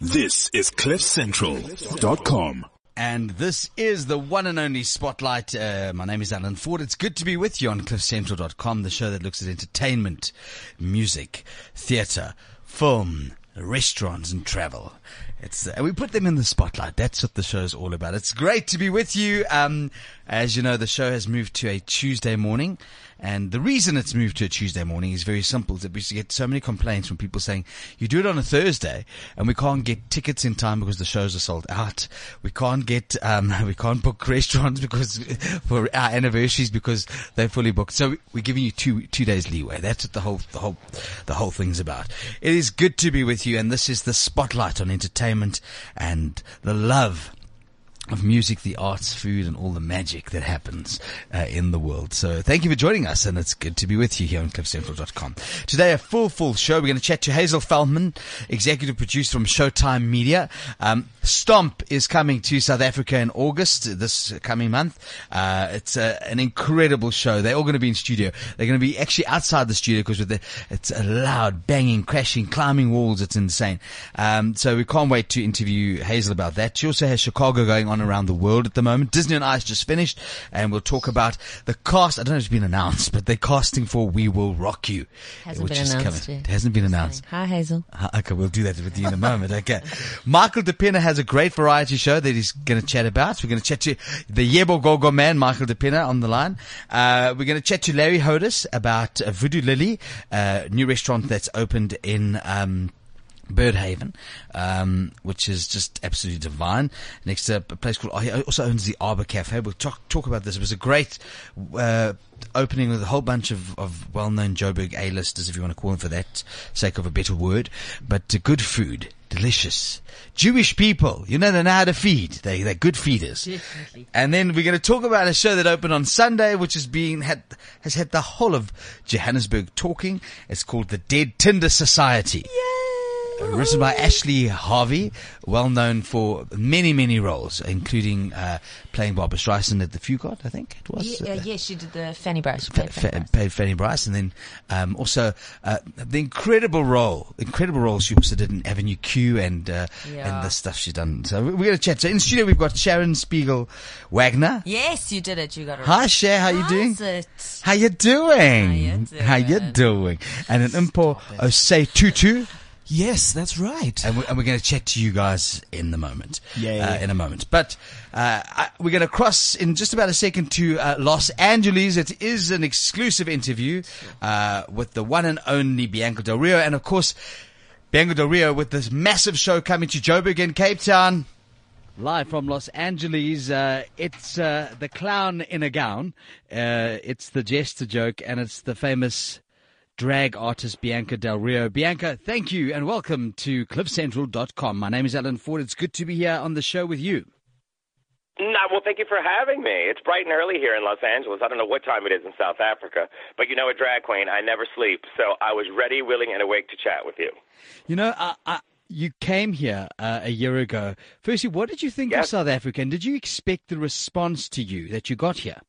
This is CliffCentral.com. And this is the one and only Spotlight. Uh, my name is Alan Ford. It's good to be with you on CliffCentral.com, the show that looks at entertainment, music, theatre, film, restaurants, and travel. It's uh, we put them in the spotlight. That's what the show is all about. It's great to be with you. Um, as you know, the show has moved to a Tuesday morning, and the reason it's moved to a Tuesday morning is very simple. That we get so many complaints from people saying you do it on a Thursday, and we can't get tickets in time because the shows are sold out. We can't get um, we can't book restaurants because for our anniversaries because they're fully booked. So we're giving you two two days leeway. That's what the whole the whole the whole thing's about. It is good to be with you, and this is the spotlight on entertainment and the love of music, the arts, food, and all the magic that happens uh, in the world. So thank you for joining us, and it's good to be with you here on CliffCentral.com. Today, a full, full show. We're going to chat to Hazel Feldman, executive producer from Showtime Media. Um, Stomp is coming to South Africa in August, this coming month. Uh, it's a, an incredible show. They're all going to be in studio. They're going to be actually outside the studio because with the, it's a loud banging, crashing, climbing walls. It's insane. Um, so we can't wait to interview Hazel about that. She also has Chicago going on around the world at the moment. Disney on Ice just finished, and we'll talk about the cast. I don't know if it's been announced, but they're casting for We Will Rock You, Hasn't which been is announced yet. It hasn't been announced. Hi, Hazel. Okay, we'll do that with you in a moment. Okay. Michael de Pinna has a great variety show that he's going to chat about. We're going to chat to the Yebo Gogo man, Michael de Pinna, on the line. Uh, we're going to chat to Larry Hodes about uh, Voodoo Lilly, uh, new restaurant that's opened in, um, Birdhaven, um, which is just absolutely divine. Next to a place called, oh, he also owns the Arbor Cafe. We'll talk, talk about this. It was a great, uh, opening with a whole bunch of, of well-known Joburg A-listers, if you want to call them for that sake of a better word. But uh, good food, delicious. Jewish people, you know, they know how to feed. They, they're good feeders. Definitely. And then we're going to talk about a show that opened on Sunday, which has been had has had the whole of Johannesburg talking. It's called the Dead Tinder Society. Uh, Written by Ashley Harvey, well known for many, many roles, including uh, playing Barbra Streisand at the Fugard, I think it was. Yeah, Uh, yes, she did the Fanny Brice. She Fa- played Fanny Brice. played Fanny Brice, and then um, also uh, the incredible role, incredible role she also did in Avenue Q and uh, Yeah. and the stuff she's done. So we're going to chat. So in studio we've got Sharon Spiegel Wagner. Yes, you did it. You got it. Hi, Cher. How you doing? it? How you doing? you How you doing? doing? And an Mpho Osei Tutu. Yes, that's right. And we're, and we're going to chat to you guys in the moment. Yay. Uh, in a moment. But uh, I, we're going to cross in just about a second to uh, Los Angeles. It is an exclusive interview uh, with the one and only Bianca Del Rio. And of course, Bianca Del Rio with this massive show coming to Joburg in Cape Town. Live from Los Angeles, uh, it's uh, the clown in a gown. Uh, it's the jester joke, and it's the famous drag artist Bianca Del Rio. Bianca, thank you and welcome to CliffCentral.com. My name is Alan Ford. It's good to be here on the show with you. No, well, thank you for having me. It's bright and early here in Los Angeles. I don't know what time it is in South Africa, but you know, a drag queen, I never sleep. So I was ready, willing, and awake to chat with you. You know, I, I, you came here uh, a year ago. Firstly, what did you think of South Africa, and did you expect the response to you that you got here?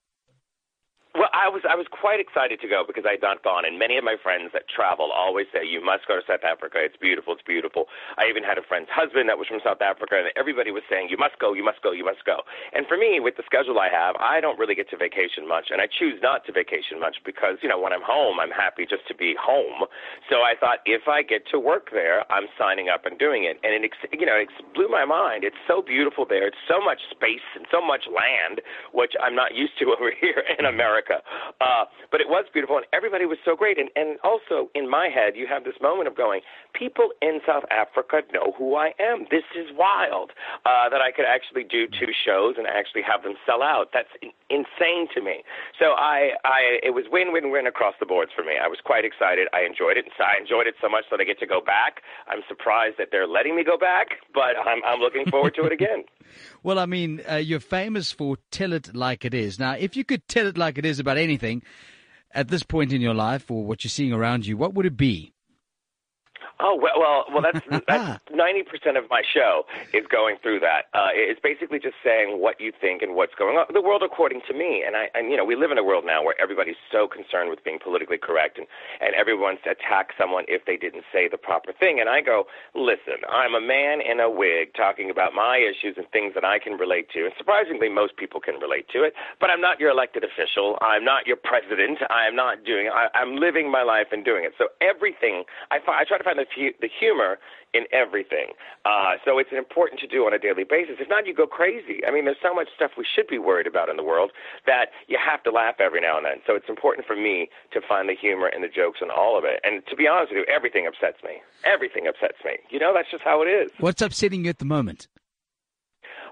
I was I was quite excited to go because I had not gone, and many of my friends that travel always say you must go to South Africa. It's beautiful. It's beautiful. I even had a friend's husband that was from South Africa, and everybody was saying you must go, you must go, you must go. And for me, with the schedule I have, I don't really get to vacation much, and I choose not to vacation much because you know when I'm home, I'm happy just to be home. So I thought if I get to work there, I'm signing up and doing it, and it you know it blew my mind. It's so beautiful there. It's so much space and so much land, which I'm not used to over here in America. Uh, but it was beautiful, and everybody was so great. And, and also in my head, you have this moment of going, people in South Africa know who I am. This is wild uh, that I could actually do two shows and actually have them sell out. That's in- insane to me. So I, I, it was win, win, win across the boards for me. I was quite excited. I enjoyed it. So I enjoyed it so much that I get to go back. I'm surprised that they're letting me go back, but I'm, I'm looking forward to it again. Well, I mean, uh, you're famous for tell it like it is. Now, if you could tell it like it is about anything at this point in your life or what you're seeing around you, what would it be? Oh well, well, well. That's that's ninety percent of my show is going through that. Uh, it's basically just saying what you think and what's going on. The world according to me, and I, and you know, we live in a world now where everybody's so concerned with being politically correct, and and everyone wants attack someone if they didn't say the proper thing. And I go, listen, I'm a man in a wig talking about my issues and things that I can relate to, and surprisingly, most people can relate to it. But I'm not your elected official. I'm not your president. I am not doing. I, I'm living my life and doing it. So everything I, I try to find the the humor in everything. Uh, so it's important to do on a daily basis. If not, you go crazy. I mean, there's so much stuff we should be worried about in the world that you have to laugh every now and then. So it's important for me to find the humor and the jokes in all of it. And to be honest with you, everything upsets me. Everything upsets me. You know, that's just how it is. What's upsetting you at the moment?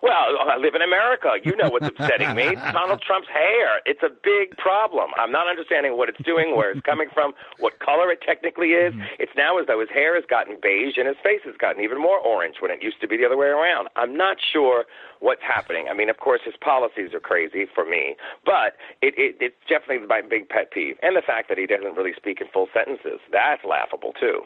Well, I live in America. You know what's upsetting me. Donald Trump's hair. It's a big problem. I'm not understanding what it's doing, where it's coming from, what color it technically is. Mm-hmm. It's now as though his hair has gotten beige and his face has gotten even more orange when it used to be the other way around. I'm not sure what's happening. I mean, of course, his policies are crazy for me, but it, it, it's definitely my big pet peeve. And the fact that he doesn't really speak in full sentences. That's laughable, too.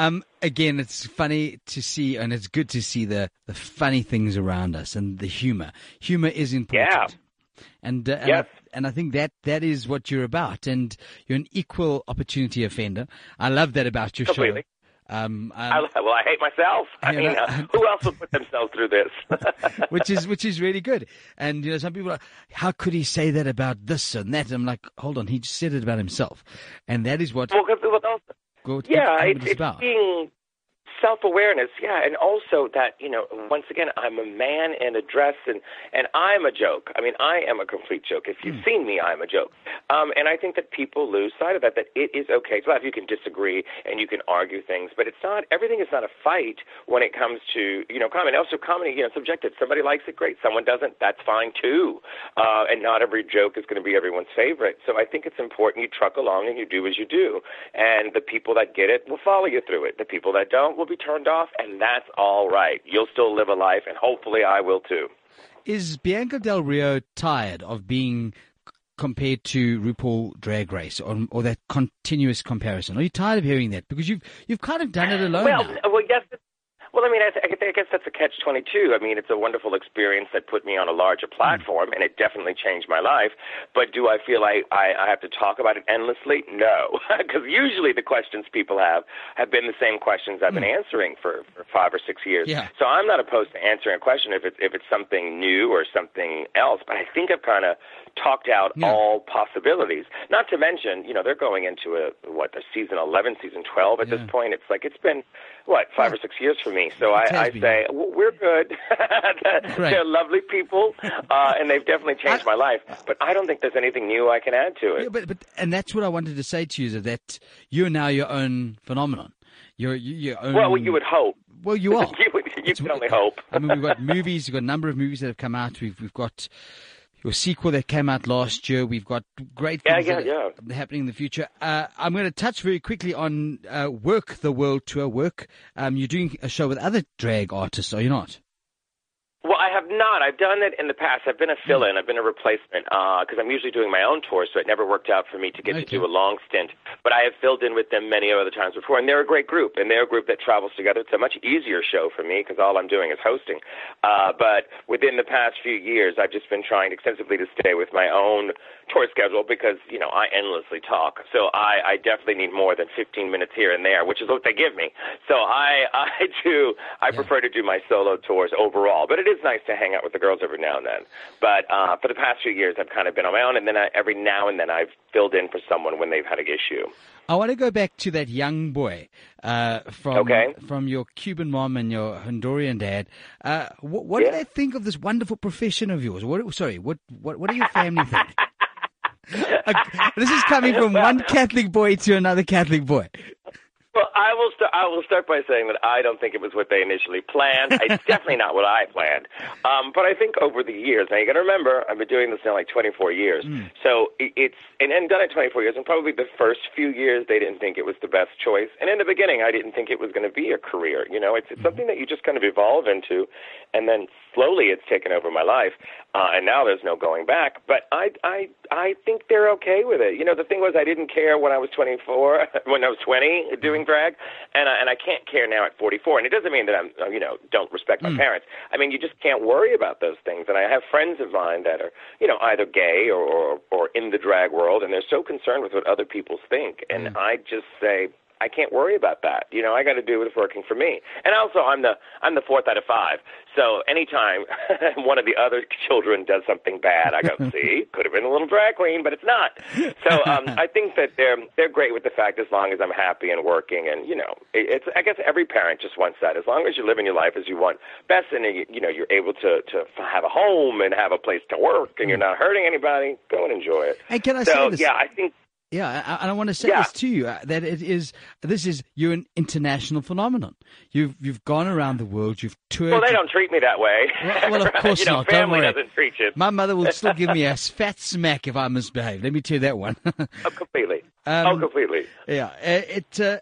Um, again, it's funny to see, and it's good to see the, the funny things around us and the humor. Humor is important. Yeah. And, uh, and, yes. I, and I think that that is what you're about. And you're an equal opportunity offender. I love that about your Completely. show. Um, um, I, well, I hate myself. I mean, uh, who else would put themselves through this? which is which is really good. And you know, some people are, how could he say that about this and that? I'm like, hold on, he just said it about himself, and that is what. Well, Go, yeah, it's, it's, it's being self awareness, yeah, and also that you know, once again, I'm a man in a dress, and and I'm a joke. I mean, I am a complete joke. If you've mm. seen me, I'm a joke. Um, and I think that people lose sight of that. That it is okay to laugh. You can disagree and you can argue things, but it's not. Everything is not a fight when it comes to you know comedy. Also, comedy, you know, subjective. Somebody likes it, great. Someone doesn't, that's fine too. Uh, and not every joke is going to be everyone's favorite. So I think it's important you truck along and you do as you do, and the people that get it will follow you through it. The people that don't will be turned off, and that's all right. You'll still live a life, and hopefully I will too. Is Bianca Del Rio tired of being compared to RuPaul Drag Race, or, or that continuous comparison? Are you tired of hearing that? Because you've you've kind of done it alone. Well, now. well, yes, well, I mean, I, th- I guess that's a catch 22. I mean, it's a wonderful experience that put me on a larger hmm. platform, and it definitely changed my life. But do I feel I, I, I have to talk about it endlessly? No, because usually the questions people have have been the same questions I've been mm. answering for, for five or six years. Yeah. So I'm not opposed to answering a question if it's if it's something new or something else. But I think I've kind of talked out yeah. all possibilities. Not to mention, you know, they're going into a what a season 11, season 12 at yeah. this point. It's like it's been what five or six years for me. So I, I say well, we're good. they're lovely people, uh, and they've definitely changed I, my life. But I don't think there's anything new I can add to it. Yeah, but but and that's what I wanted to say to you is that you're now your own phenomenon. You're your own. Well, you would hope. Well, you are. you, you can only hope. I mean, we've got movies. We've got a number of movies that have come out. We've we've got your sequel that came out last year. We've got great things yeah, yeah, yeah. happening in the future. Uh, I'm going to touch very quickly on uh, Work the World Tour. Work. Um, you're doing a show with other drag artists, are you not? I have not. I've done it in the past. I've been a fill-in. I've been a replacement because uh, I'm usually doing my own tour, so it never worked out for me to get okay. to do a long stint. But I have filled in with them many other times before, and they're a great group, and they're a group that travels together. It's a much easier show for me because all I'm doing is hosting. Uh, but within the past few years, I've just been trying extensively to stay with my own tour schedule because you know I endlessly talk, so I, I definitely need more than 15 minutes here and there, which is what they give me. So I I do I yeah. prefer to do my solo tours overall, but it is nice to hang out with the girls every now and then. But uh, for the past few years, I've kind of been on my own, and then I, every now and then I've filled in for someone when they've had an issue. I want to go back to that young boy uh, from okay. from your Cuban mom and your Honduran dad. Uh, what, what yeah. do they think of this wonderful profession of yours? What, sorry, what what what do your family think? this is coming from one Catholic boy to another Catholic boy. Well, I will start. I will start by saying that I don't think it was what they initially planned. It's definitely not what I planned. Um, but I think over the years, now you got to remember, I've been doing this now like 24 years. Mm. So it's and, and done it 24 years. And probably the first few years, they didn't think it was the best choice. And in the beginning, I didn't think it was going to be a career. You know, it's, it's mm. something that you just kind of evolve into, and then slowly it's taken over my life. Uh, and now there's no going back. But I, I, I think they're okay with it. You know, the thing was I didn't care when I was 24, when I was 20 doing drag, and I, and I can't care now at 44. And it doesn't mean that I'm, uh, you know, don't respect my parents. I mean, you just can't worry about those things. And I have friends of mine that are, you know, either gay or or, or in the drag world, and they're so concerned with what other people think. And I just say, I can't worry about that. You know, I got to do what's working for me. And also, I'm the I'm the fourth out of five. So anytime one of the other children does something bad, I go, see, could have been a little drag queen, but it's not. So um, I think that they're they're great with the fact as long as I'm happy and working, and you know, it, it's I guess every parent just wants that. As long as you're living your life as you want best, and you, you know, you're able to to have a home and have a place to work, and you're not hurting anybody, go and enjoy it. And can I so say this? yeah, I think Yeah, I- and I want to say Yeah. this to you uh, that it is this is you're an international phenomenon. You've you've gone around the world. You've toured. well they don't treat me that way. Well, well, of course you know, not. Don't family doesn't treat you. My mother will still give me a fat smack if I misbehave. Let me tell you that one. Oh, completely. Um, oh, completely. yeah. Uh, it. Uh,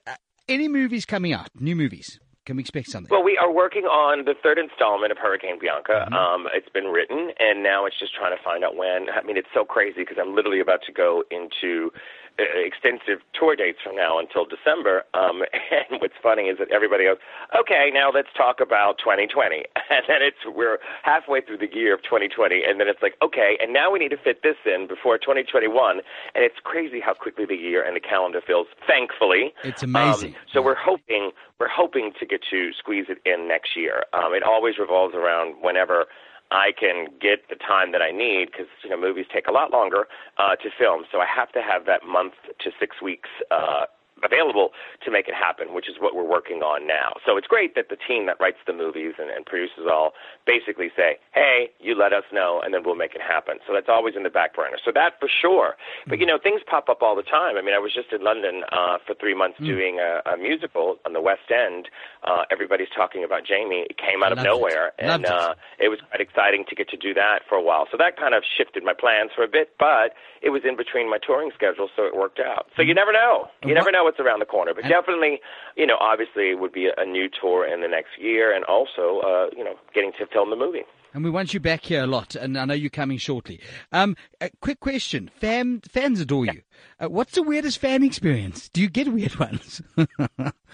any movies coming out? New movies? Can we expect something? Well, we are working on the third installment of Hurricane Bianca. Mm-hmm. Um, it's been written, and now it's just trying to find out when. I mean, it's so crazy because I'm literally about to go into extensive tour dates from now until December. Um, and what's funny is that everybody goes, "Okay, now let's talk about 2020," and then it's we're halfway through the year of 2020, and then it's like, "Okay, and now we need to fit this in before 2021," and it's crazy how quickly the year and the calendar fills. Thankfully, It's amazing. Um, so we're hoping we're hoping to get to squeeze it in next year. Um, it always revolves around whenever I can get the time that I need because you know movies take a lot longer uh, to film, so I have to have that month to six weeks. Uh, available to make it happen, which is what we're working on now. So it's great that the team that writes the movies and, and produces all basically say, "Hey, you let us know, and then we'll make it happen." So that's always in the back burner. So that for sure. But you know, things pop up all the time. I mean, I was just in London uh, for three months doing a, a musical on the West End. Uh, everybody's talking about Jamie. It came out of Loved it. nowhere, and uh, it was quite exciting to get to do that for a while. So that kind of shifted my plans for a bit, but it was in between my touring schedule, so it worked out. So you never know. You And never what- what's around the corner. But And- definitely, you know, obviously it would be a, a new tour in the next year, and also, uh, you know, getting to film the movie. And we want you back here a lot, and I know you're coming shortly. Um, a quick question: Fan, fans adore you. Uh, what's the weirdest fan experience? Do you get weird ones?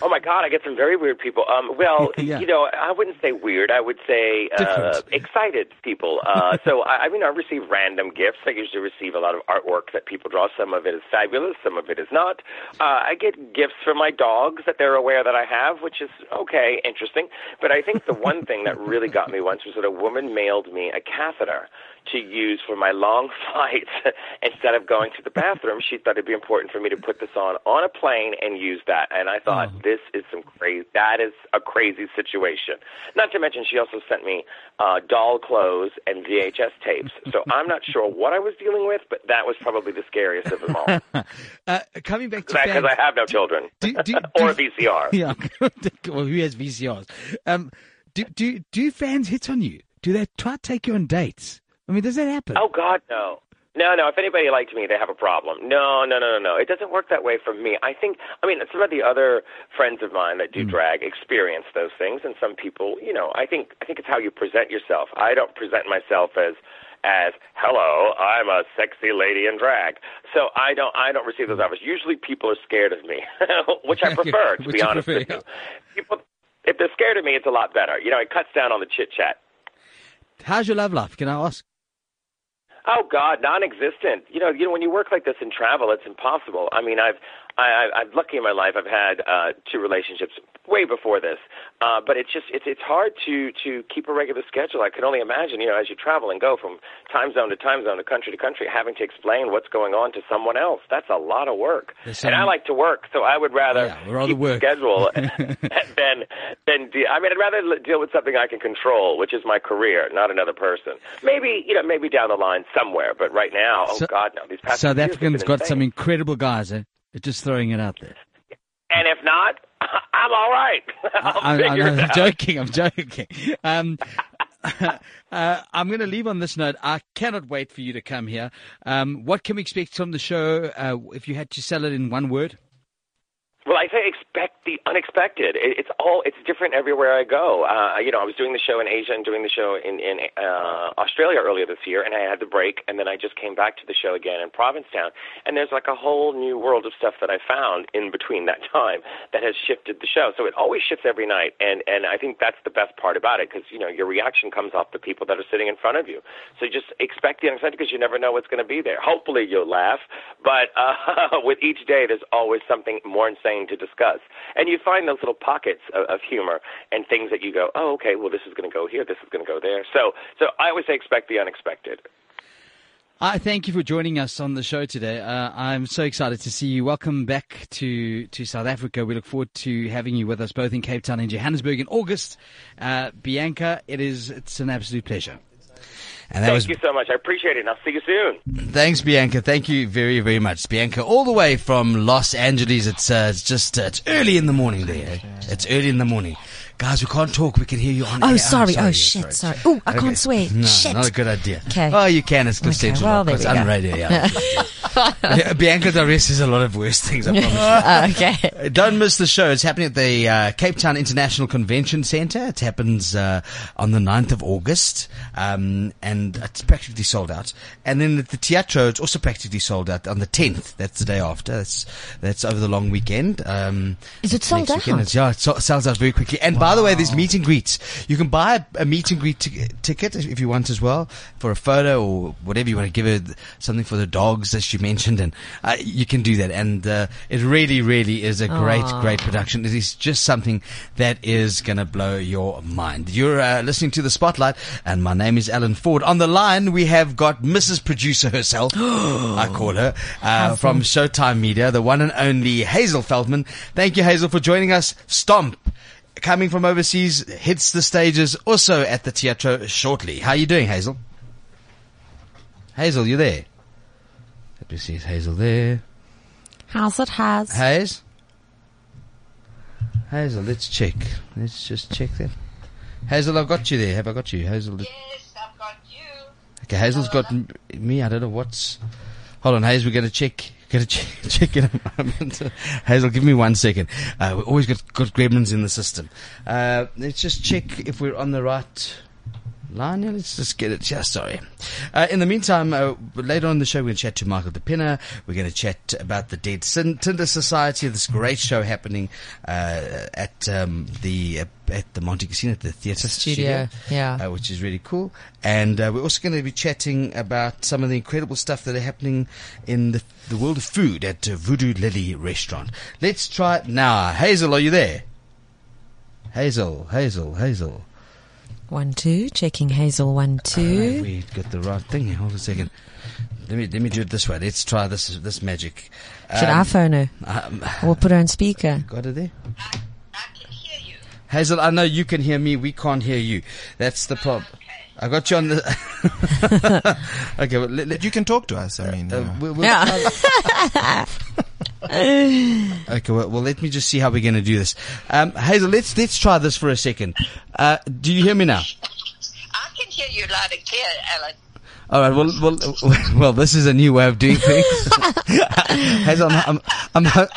Oh my God, I get some very weird people. Um, well, Yeah. you know, I wouldn't say weird. I would say uh, excited people. Uh, so I, I mean, I receive random gifts. I usually receive a lot of artwork that people draw. Some of it is fabulous, some of it is not. Uh, I get gifts from my dogs that they're aware that I have, which is okay, interesting. But I think the one thing that really got me once was that a woman mailed me a catheter to use for my long flights instead of going to the bathroom. She thought it'd be important for me to put this on on a plane and use that. And I thought Oh. this is some crazy. That is a crazy situation. Not to mention, she also sent me uh, doll clothes and VHS tapes. So I'm not sure what I was dealing with, but that was probably the scariest of them all. uh, coming back to Because I have no children do- do- or a do- VCR. yeah. well, who has VCRs? Um, do do do fans hit on you? Do they try to take you on dates? I mean, does that happen? Oh God, no. No, no. If anybody liked me, they have a problem. No, no, no, no, no. It doesn't work that way for me. I think. I mean, some of the other friends of mine that do hmm. drag experience those things, and some people, you know, I think. I think it's how you present yourself. I don't present myself as as hello, I'm a sexy lady in drag. So I don't I don't receive those offers. Usually people are scared of me, which I prefer to be honest prefer, with you. People if they're scared of me, it's a lot better. You know, it cuts down on the chit chat. How's your love life? Can I ask? Oh God, non-existent. You know, you know, when you work like this in travel, it's impossible. I mean, I've, I, I- I'm lucky in my life. I've had uh, two relationships way before this, uh, but it's just it's it's hard to to keep a regular schedule. I can only imagine, you know, as you travel and go from time zone to time zone to country to country, having to explain what's going on to someone else. That's a lot of work. And I like to work, so I would rather Yeah, rather keep work. schedule than than de- I mean, I'd rather deal with something I can control, which is my career, not another person. Maybe you know, maybe down the line somewhere, but right now, oh So- God, no. These past South Africans got insane. some incredible guys. Eh? Just throwing it out there. And if not, I'm all right. I'll I, I, I'm it out. joking. I'm joking. Um, uh, I'm going to leave on this note. I cannot wait for you to come here. Um, what can we expect from the show? Uh, if you had to sell it in one word, Well, I say expect the unexpected. It, it's all it's different everywhere I go. Uh, you know, I was doing the show in Asia and doing the show in in uh, Australia earlier this year, and I had the break, and then I just came back to the show again in Provincetown, and there's like a whole new world of stuff that I found in between that time that has shifted the show. So it always shifts every night, and and I think that's the best part about it because you know your reaction comes off the people that are sitting in front of you. So just expect the unexpected because you never know what's going to be there. Hopefully you'll laugh, but uh, with each day there's always something more insane to discuss, and you find those little pockets of, of humor and things that you go, oh okay, well this is going to go here, this is going to go there. So so I always say expect the unexpected. I thank you for joining us on the show today. Uh, I'm so excited to see you. Welcome back to, to South Africa. We look forward to having you with us both in Cape Town and Johannesburg in August. Uh, Bianca, it is it's an absolute pleasure. And that Thank was, you so much. I appreciate it. And I'll see you soon. Thanks, Bianca. Thank you very, very much, Bianca. All the way from Los Angeles. It's uh, it's just uh, it's early in the morning there. It's early in the morning. Guys, we can't talk. We can hear you on oh, air. Sorry. Oh, sorry. Oh, shit. Sorry. Oh, I okay. can't swear. No, shit. not a good idea. Okay. Oh, you can. It's Cliff okay, Central. Well, it's on radio. Yeah. Bianca Del Rio says a lot of worse things. I promise. uh, okay. Don't miss the show. It's happening at the uh, Cape Town International Convention Centre. It happens uh, on the 9th of August, um, and it's practically sold out. And then at the Teatro, it's also practically sold out on the 10th. That's the day after. That's that's over the long weekend. Um, Is it sold out? Weekend. yeah, it sells out very quickly. And wow. by the way, there's meet and greets. You can buy a, a meet and greet t- ticket if you want as well for a photo or whatever you want to give it, something for the dogs as you mentioned, and uh, you can do that. And uh, it really, really is a great, Aww. great production. It is just something that is going to blow your mind. You're uh, listening to the Spotlight, and my name is Alan Ford. On the line, we have got Mrs. Producer herself, I call her, uh, from Showtime Media, the one and only Hazel Feldman. Thank you, Hazel, for joining us. Stomp coming from overseas, hits the stages also at the Teatro shortly. How are you doing, Hazel? Hazel, you there? Let me see, is Hazel there? How's it, has? Haze? Hazel, let's check. Let's just check that. Hazel, I've got you there. Have I got you? Hazel? Yes, I've got you. Okay, Hazel's got m- me. I don't know what's... Hold on, Hazel, we're going to check Get check, check in a moment. Hazel, give me one second. Uh, we always got, got gremlins in the system. Uh, let's just check if we're on the right Yeah, let's just get it. Yeah, sorry. Uh, in the meantime, uh, later on in the show, we're going to chat to Michael de Pinna. We're going to chat about the Dead Tinder Society, this great show happening uh, at um, the uh, at the Montecasino at the theatre studio, studio, yeah, uh, which is really cool. And uh, we're also going to be chatting about some of the incredible stuff that are happening in the, the world of food at Voodoo Lilly Restaurant. Let's try it now. Hazel, are you there? Hazel, Hazel, Hazel. One two, checking Hazel. One two. Uh, we got the right thing. Hold a second. Let me let me do it this way. Let's try this this magic. Should um, I phone her? Um, we'll put her on speaker. Got it there. I, I can hear you. Hazel, I know you can hear me. We can't hear you. That's the problem. Okay. I got you on the. okay, well, let, let, you can talk to us. I mean, uh, we'll, we'll yeah. okay, well, well, let me just see how we're going to do this. Um, Hazel, let's let's try this for a second. Uh, do you hear me now? I can hear you loud and clear, Alan. All right. Well, well, well. This is a new way of doing things. Hazel, I'm, I'm, I'm,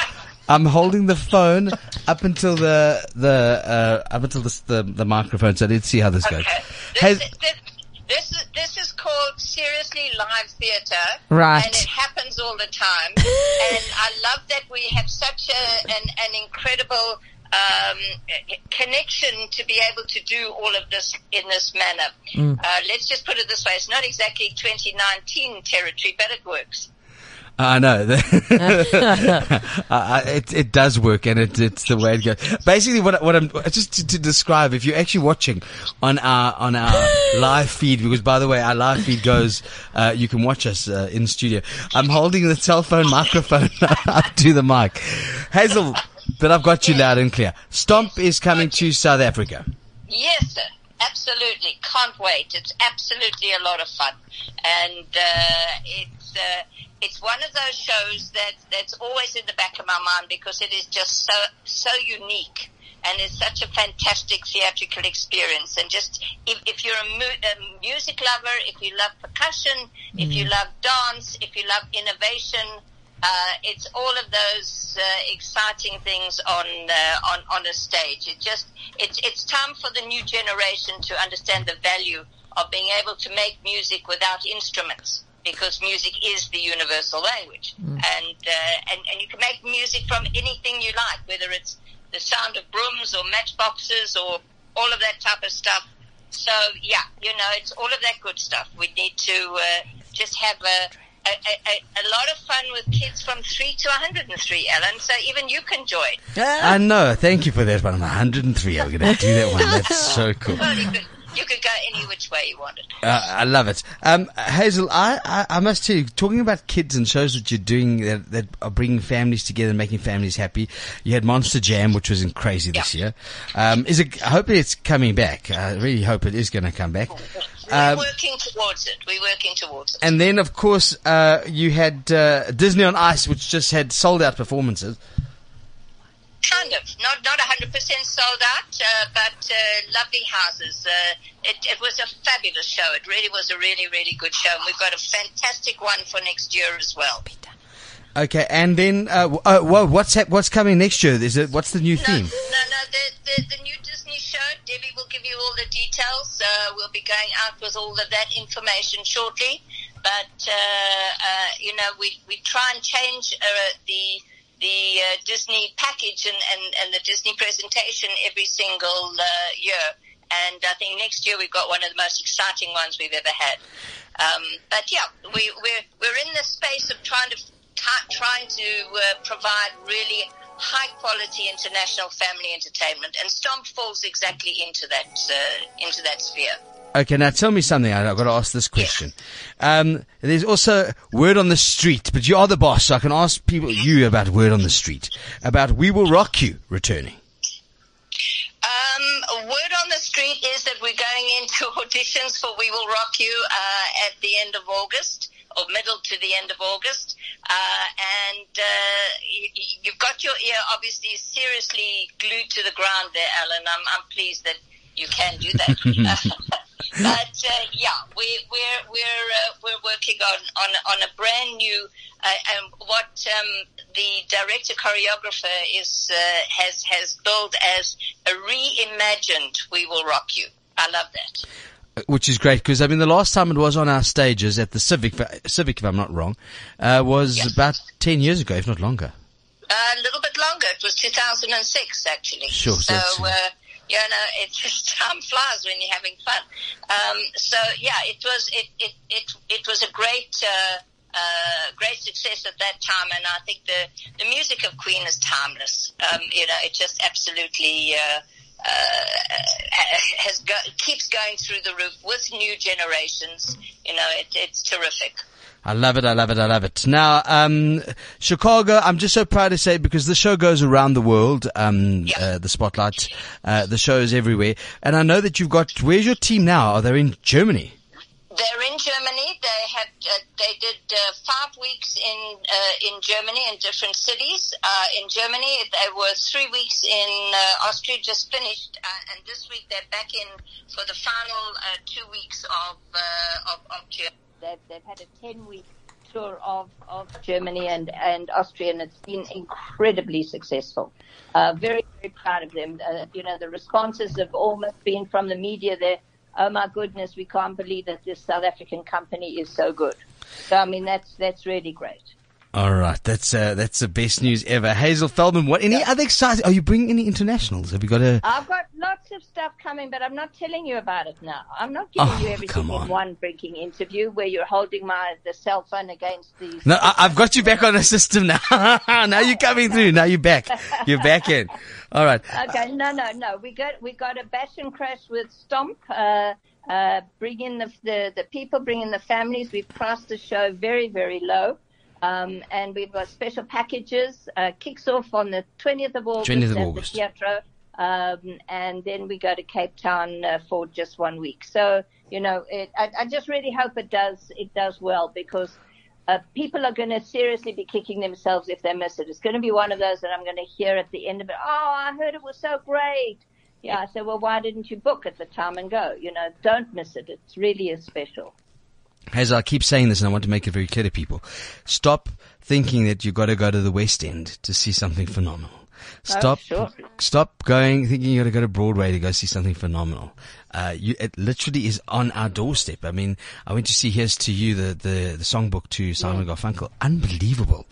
I'm, holding the phone up until the the uh, up until the, the, the microphone, so let's see how this okay. goes. This, Has, this, this this is called seriously live theatre, right? And it happens all the time. and I love that we have such a, an, an incredible um, connection to be able to do all of this in this manner. Mm. Uh, let's just put it this way: it's not exactly 2019 territory, but it works. I know. uh, it it does work, and it, it's the way it goes. Basically, what what I'm just to, to, describe, if you're actually watching on our on our live feed, because by the way, our live feed goes, uh, you can watch us uh, in studio. I'm holding the cell phone microphone up to the mic, Hazel. But I've got you loud and clear. Stomp is coming to South Africa. Yes, sir. Absolutely. Can't wait. It's absolutely a lot of fun, and uh, it's uh, it's one of those shows that that's always in the back of my mind because it is just so so unique and it's such a fantastic theatrical experience. And just if, if you're a, mu- a, music lover, if you love percussion, mm. if you mm. love dance, if you love innovation, Uh, it's all of those uh, exciting things on uh, on on a stage. It just it's it's time for the new generation to understand the value of being able to make music without instruments because music is the universal language, and, uh, and and you can make music from anything you like, whether it's the sound of brooms or matchboxes or all of that type of stuff. So yeah, you know, it's all of that good stuff. We need to uh, just have a a, a, a lot of fun with kids from 3 to 103, Alan, so even you can join. I know. Thank you for that one. I'm 103. I'm going to do that one. That's so cool. Well, you could, go any which way you wanted. Uh, I love it. Um, Hazel, I, I, I must tell you, talking about kids and shows that you're doing that, that are bringing families together and making families happy. You had Monster Jam, which was in crazy this year. Um, is it, hopefully it's coming back. I really hope it is going to come back. We're Um, working towards it. We're working towards it. And then, of course, uh, you had uh, Disney on Ice, which just had sold out performances. Kind of, not not 100% sold out, uh, but uh, lovely houses. Uh, it, it was a fabulous show. It really was a really, really good show. And we've got a fantastic one for next year as well. Okay, and then uh, w- uh, whoa, what's hap- what's coming next year? Is it what's the new No, theme? no, no. The, the, the new Disney show, Debbie will give you all the details. Uh, we'll be going out with all of that information shortly. But, uh, uh, you know, we, we try and change uh, the the uh, Disney package and, and, and the Disney presentation every single uh, year. And I think next year we've got one of the most exciting ones we've ever had. Um, but yeah, we, we're, we're in the space of trying to ta- trying to uh, provide really high quality international family entertainment, and Stomp falls exactly into that uh, into that sphere. Okay, now tell me something. I- I've got to ask this question. Um, there's also word on the street, but you are the boss, so I can ask people you about word on the street about "We Will Rock You" returning. Um, word on the street is that we're going into auditions for We Will Rock You uh, at the end of August. Or middle to the end of August, uh, and uh, you, you've got your ear obviously seriously glued to the ground there, Alan. I'm, I'm pleased that you can do that. but uh, yeah, we, we're we're uh, we're working on on on a brand new uh, and what um, the director choreographer is uh, has has built as a reimagined "We Will Rock You." I love that. Which is great because I mean the last time it was on our stages at the Civic, Civic if I'm not wrong, uh, was Yes. about ten years ago, if not longer. A little bit longer. It was 2006, actually. Sure, So, that's- uh, you know, it just time flies when you're having fun. Um, so yeah, it was it it it, it was a great. Uh, uh, great success at that time, and I think the the music of Queen is timeless. Um, you know, it just absolutely uh, uh, has go, keeps going through the roof with new generations. You know, it, it's terrific. I love it. I love it. I love it. Now, um, Chicago, I'm just so proud to say because the show goes around the world, um, Yeah. uh, the spotlight, uh, the show is everywhere. And I know that you've got, where's your team now? Are they in Germany? They're in Germany. They had uh, they did uh, five weeks in uh, in Germany in different cities. Uh, in Germany, they were three weeks in uh, Austria, just finished, uh, and this week they're back in for the final two weeks of of, of Germany. They've, they've had a ten week tour of, of Germany and, and Austria, and it's been incredibly successful. Very, very proud of them. You know, the responses have almost been from the media there. Oh my goodness, we can't believe that this South African company is so good. So, I mean, that's, that's really great. All right. That's, uh, that's the best news ever. Hazel Feldman, what, any other exciting, are you bringing any internationals? Have you got a, I've got lots of stuff coming, but I'm not telling you about it now. I'm not giving Oh, you everything come on. in one breaking interview where you're holding my the cell phone against the. no, I, I've got you back on the system now. now you're coming through. Now you're back. You're back in. All right. Okay, no, no, no. We got we got a bash and crash with Stomp. Uh, uh, bring in the, the the people, bring in the families. We've priced the show very very low, um, and we've got special packages. Uh, kicks off on the 20th of August 20th of at August. the Teatro, um, and then we go to Cape Town uh, for just one week. So you know, it, I, I just really hope it does it does well because uh, people are going to seriously be kicking themselves if they miss it. It's going to be one of those that I'm going to hear at the end of it. Oh, I heard it was so great. Yeah, I said, well, why didn't you book at the time and go? You know, don't miss it. It really is special. Hazel, I keep saying this and I want to make it very clear to people. Stop thinking that you've got to go to the West End to see something phenomenal. Oh, stop, sure. stop going thinking you've got to go to Broadway to go see something phenomenal. Uh, you, it literally is on our doorstep. I mean, I went to see Here's to You, the, the, the songbook to Simon Garfunkel. Unbelievable.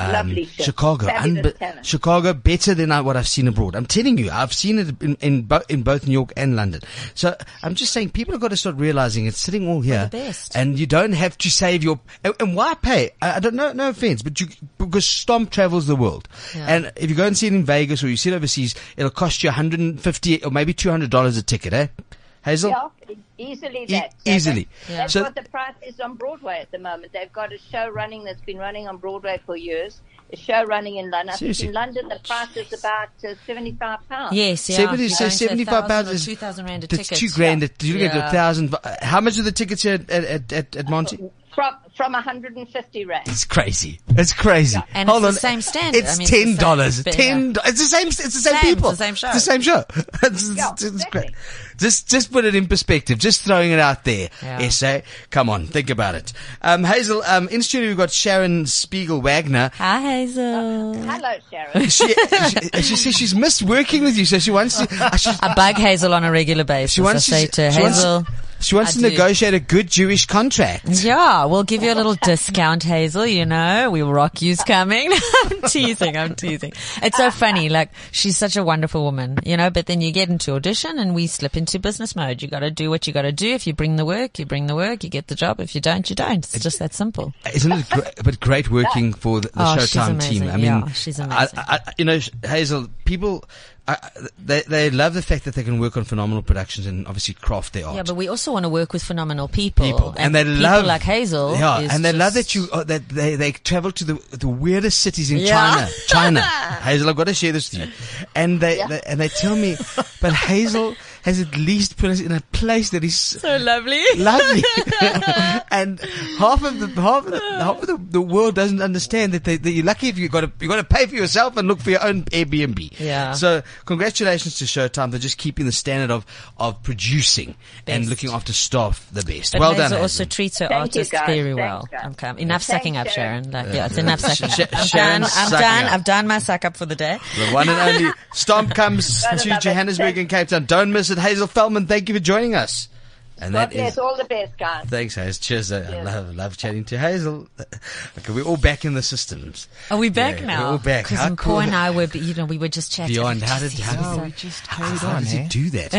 Um, Lovely show. Chicago, unbe- Chicago, better than I, what I've seen abroad. I'm telling you, I've seen it in, in, bo- in both New York and London. So I'm just saying people have got to start realizing it's sitting all here. the best. And you don't have to save your, and, and why pay? I, I don't know, no offense, but you, because Stomp travels the world. Yeah. And if you go and see it in Vegas or you see it overseas, it'll cost you 150 or maybe $200 a ticket, eh? Hazel? Yeah, easily E- that. So easily. That, that's So- what the price is on Broadway at the moment. They've got a show running that's been running on Broadway for years. A show running in London. Seriously? in London the price is about uh, seventy-five pounds. Yes, yeah. 70, You're so going 75 pounds is 2,000 rand a that's ticket. two grand. Yeah. You look at a thousand. How much are the tickets here at, at, at, at Monty? From from 150 rand. It's crazy. It's crazy. And Hold it's on. the same standard. It's I mean, ten dollars. Ten. yeah. do- It's the same. It's the same, Same, people. it's the same show. It's the same show. It's, Yeah, it's, it's exactly. great. Just, just put it in perspective. Just throwing it out there. Yeah. SA. Come on, think about it. Um, Hazel. Um, in studio we've got Sharon Spiegel Wagner. Hi, Hazel. Hello, Sharon. She, she, she says she's missed working with you, so she wants to. uh, she, I bug Hazel on a regular basis. she wants I say to. to she wants- Hazel, she wants I to do. negotiate a good Jewish contract. yeah, we'll give you a little discount, Hazel. You know, we will rock you's coming. I'm teasing. I'm teasing. It's so funny. Like she's such a wonderful woman, you know. But then you get into audition and we slip into business mode. You got to do what you got to do. If you bring the work, you bring the work. You get the job. If you don't, you don't. It's just that simple. Isn't it great, but great working for the, the Oh, Showtime team? I mean, Yeah, she's amazing. I, I, you know, Hazel, people, I, they, they love the fact that they can work on phenomenal productions and obviously craft their art. Yeah, but we also want to work with phenomenal people. people and, they people love like Hazel. Yeah, and they love that you uh, that they they travel to the the weirdest cities in Yeah. China. China, Hazel, I've got to share this with you. And they, they and they tell me, but Hazel has at least put us in a place that is so lovely. lovely. and half of the half of the half of the, the world doesn't understand that, they, that you're lucky if you got to you got to pay for yourself and look for your own Airbnb. Yeah. So congratulations to Showtime for just keeping the standard of of producing and looking after staff the best. But well Hazel done. also Hazel. treats her Thank you, artists very Thanks, well. guys. I'm com- enough Thanks, sucking up, Sharon. Sharon. Like, yeah, it's enough sucking Sh- up. I'm Sharon done. I'm done. Up. I've done my suck up for the day. the one and only Stomp comes Gotta to love it. Johannesburg and Cape Town. Don't miss it. Hazel Feldman, thank you for joining us. And God that bless is all the best, guys. Thanks, Hazel. Cheers. I I love, love chatting to Hazel. Okay, we're all back in the systems. Are we back Yeah, now? we're all back. Because How cool and I were, you know, we were just chatting. Beyond, how did, how Just- did, we just how, carried how does he eh? do that?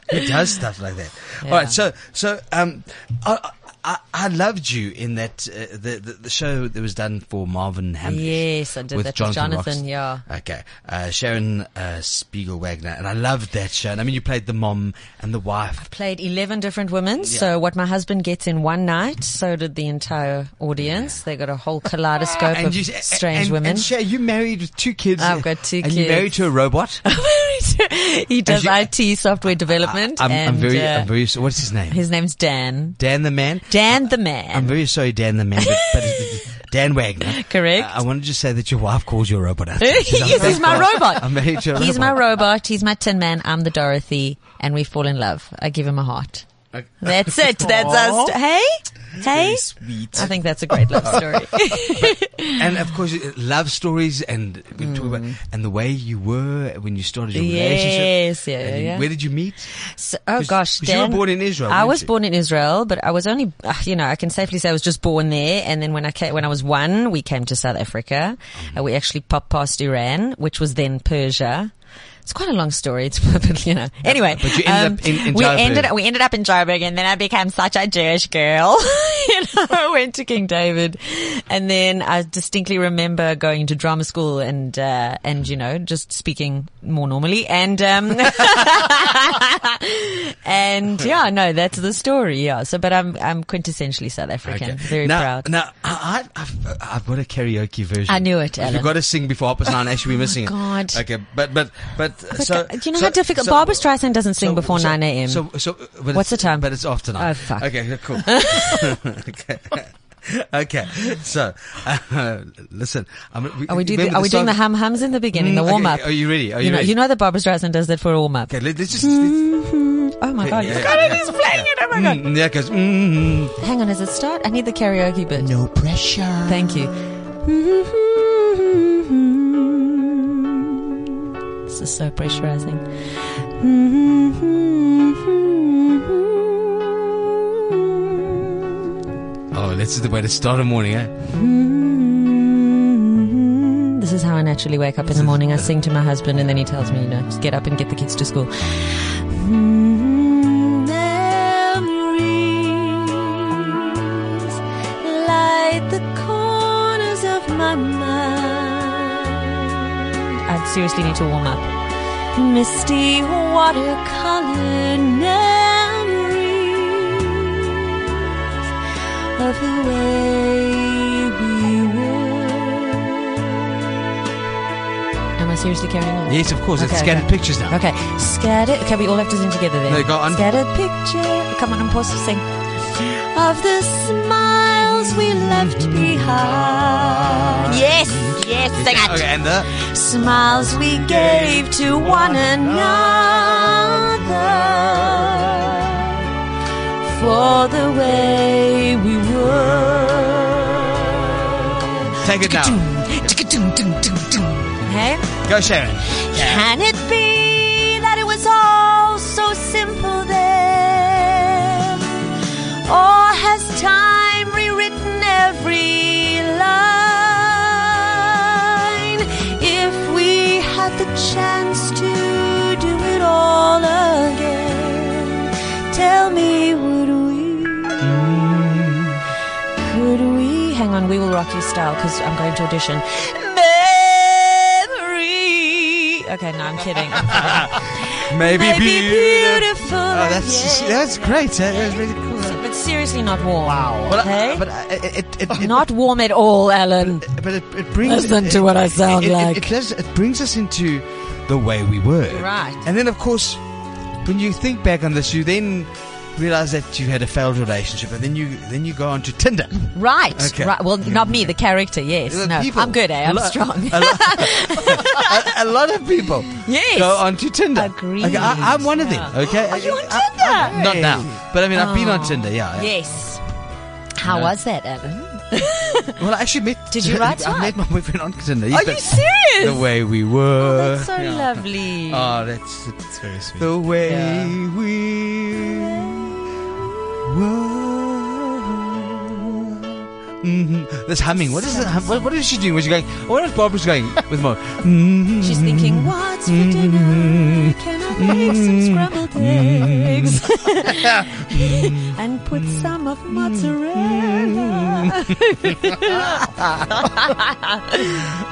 he does stuff like that. All right, so so um, I, I I loved you in that uh, the, the the show that was done for Marvin Hamlisch. Yes, I did with that with Jonathan, Jonathan, yeah. Okay, uh, Sharon uh, Spiegel Wagner, and I loved that show. And I mean, you played the mom and the wife. I played 11 different women. Yeah. So what my husband gets in one night, so did the entire audience. They got a whole kaleidoscope of you, strange and, women. And Shay, you married with two kids. I've got two and you married to a robot. he does IT software development. I'm, and, I'm very, uh, I'm very. What's his name? his name's Dan. Dan the man. Dan the man. I'm very sorry, Dan the man, but, but Dan Wagner. Correct. Uh, I wanted to say that your wife calls you a robot. I yes, he's my robot. I'm married to a He's my robot. robot. He's my tin man. I'm the Dorothy, and we fall in love. I give him a heart. Okay. That's it. That's us. Hey, hey. Sweet. I think that's a great love story. And of course, uh, love stories and we talk about and the way you were when you started your Mm. Yes, relationship. yeah, And yeah. Where did you meet? So, oh gosh, 'cause you were born in Israel, I was you? born in Israel, but I was only, uh, you know, I can safely say I was just born there. And then when I came, when I was one, we came to South Africa. Mm-hmm. Uh, we actually popped past Iran, which was then Persia. It's quite a long story. It's, you know. Anyway, um, but you ended up in- in we ended up, we ended up in Joburg, and then I became such a Jewish girl. you know, I went to King David, and then I distinctly remember going to drama school and uh, and you know just speaking more normally, and um, and yeah, no, that's the story. Yeah. So, but I'm I'm quintessentially South African. Very now, proud. Now, I, I've, I've got a karaoke version. I knew it, You've got to sing before past nine. Actually, we're missing it. God. Okay, but but but, But so do you know so- how difficult? so- Barbra Streisand doesn't sing so- before 9 a.m. So so but What's the time? But it's after nine. Oh, fuck. Okay, cool. okay. Okay, so uh, listen. I'm, are we, do the, are we doing the hum hums in the beginning, Mm, the warm up? Are you ready? Are you, you know, you know that Barbra Streisand does that for a warm up. Okay, let, us just. let's- Oh my god, Yeah, yeah, it. He's playing it. Oh my god. Mm, yeah, goes. Mm, Hang on, does it start? I need the karaoke bit. No pressure. Thank you. This is so pressurizing. Mm-hmm. oh, this is the way to start a morning, eh? Mm-hmm. This is how I naturally wake up in the morning. I sing to my husband, and then he tells me, you know, just get up and get the kids to school. Mm-hmm. Seriously need to warm up. Misty watercolor memories of the way we were. Am I seriously carrying on? Yes, of course. it's scattered okay. pictures now. Okay, scattered. Okay, we all have to sing together then. No, go on. Scattered picture. Come on, and pause to sing. Of the smiles we left behind. Yes, yes, sing it. Okay, and the Smiles we gave to one another for the way we were. take it now. Hey? Go, Sharon. Can it be on, we will rock you style because I'm going to audition. Memory. Okay, no, I'm kidding. I'm kidding. Maybe, Maybe beautiful. beautiful. Oh, that's yeah. that's great. eh? That's really cool. But seriously, not warm. Wow. But, Okay? I, but I, it, it, it, it, not warm at all, Alan. but it, it brings Listen to what I sound it, it- like. It, does, it brings us into the way we were. Right. And then, of course, when you think back on this, you then realize that you had a failed relationship, and then you then you go on to Tinder. Right. Okay. Right. Well, not me, the character. Yes. The No, people- I'm good. Eh? a I'm lot- strong. A lot, a, a lot of people Yes. go on to Tinder. Agreed. Okay, I, am one of them. Okay, Are you on Tinder? I- not now, but I mean, I've been on Oh. Tinder. Yeah. yes. How Yeah. was that, Alan? Well, I actually met. Did you write I what? met my boyfriend on Tinder. Are He's you been- serious? The way we were. Oh, That's so lovely. Oh, that's It's very sweet. the way Yeah. we were. hmm This humming. What is it? What, what is she doing? Was she going? What is Barbra's going with more? Mhm. She's thinking, what's for dinner? Mm-hmm. Can I make some mm-hmm. scrambled eggs? Mm-hmm. and put some of mozzarella.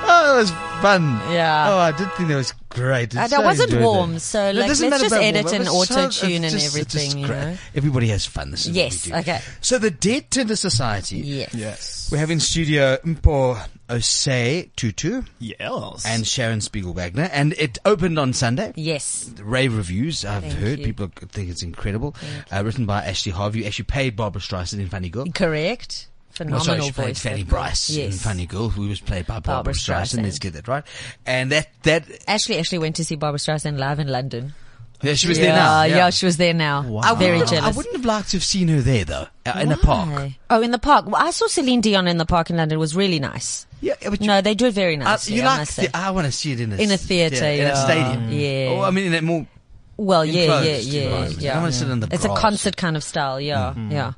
Oh, it was fun. Yeah. Oh, I did think that was great. Uh, It's that so wasn't warm, it. so It like, doesn't let's just edit warm, and it was so- auto-tune it's and just- it's just everything, you know? Everybody has fun. This is what Yes, we do. okay. So the Dead Tinder Society. Yes. Yes. We have in studio Mpho Osei Tutu Yes. and Sharon Spiegel Wagner, and it opened on Sunday. Yes. Rave reviews, I've Thank heard. you. People think it's incredible. Uh, written by Ashley Harvey. Actually paid Barbra Streisand in Funny Girl. Correct. Well, Phenomenal sorry, she played voice. Fanny that girl. Brice in Yes. Funny Girl, who was played by Barbra, Barbra Streisand. Streisand. Let's get that right. And that, that, Ashley actually went to see Barbra Streisand live in London. yeah, she was yeah, there now. Yeah. she was there now. I Very jealous. I wouldn't have liked to have seen her there though, uh, in a park. Oh, in the park. Well, I saw Celine Dion in the park in London. It was really nice. Yeah, you, No, they do it very uh, nice. you I like? The, I want to see it in a In a theatre, in a stadium. Yeah. Oh, I mean, in a more. well, yeah, yeah, enclosed yeah. I wanna sit in the it's a concert kind of style. Yeah, yeah.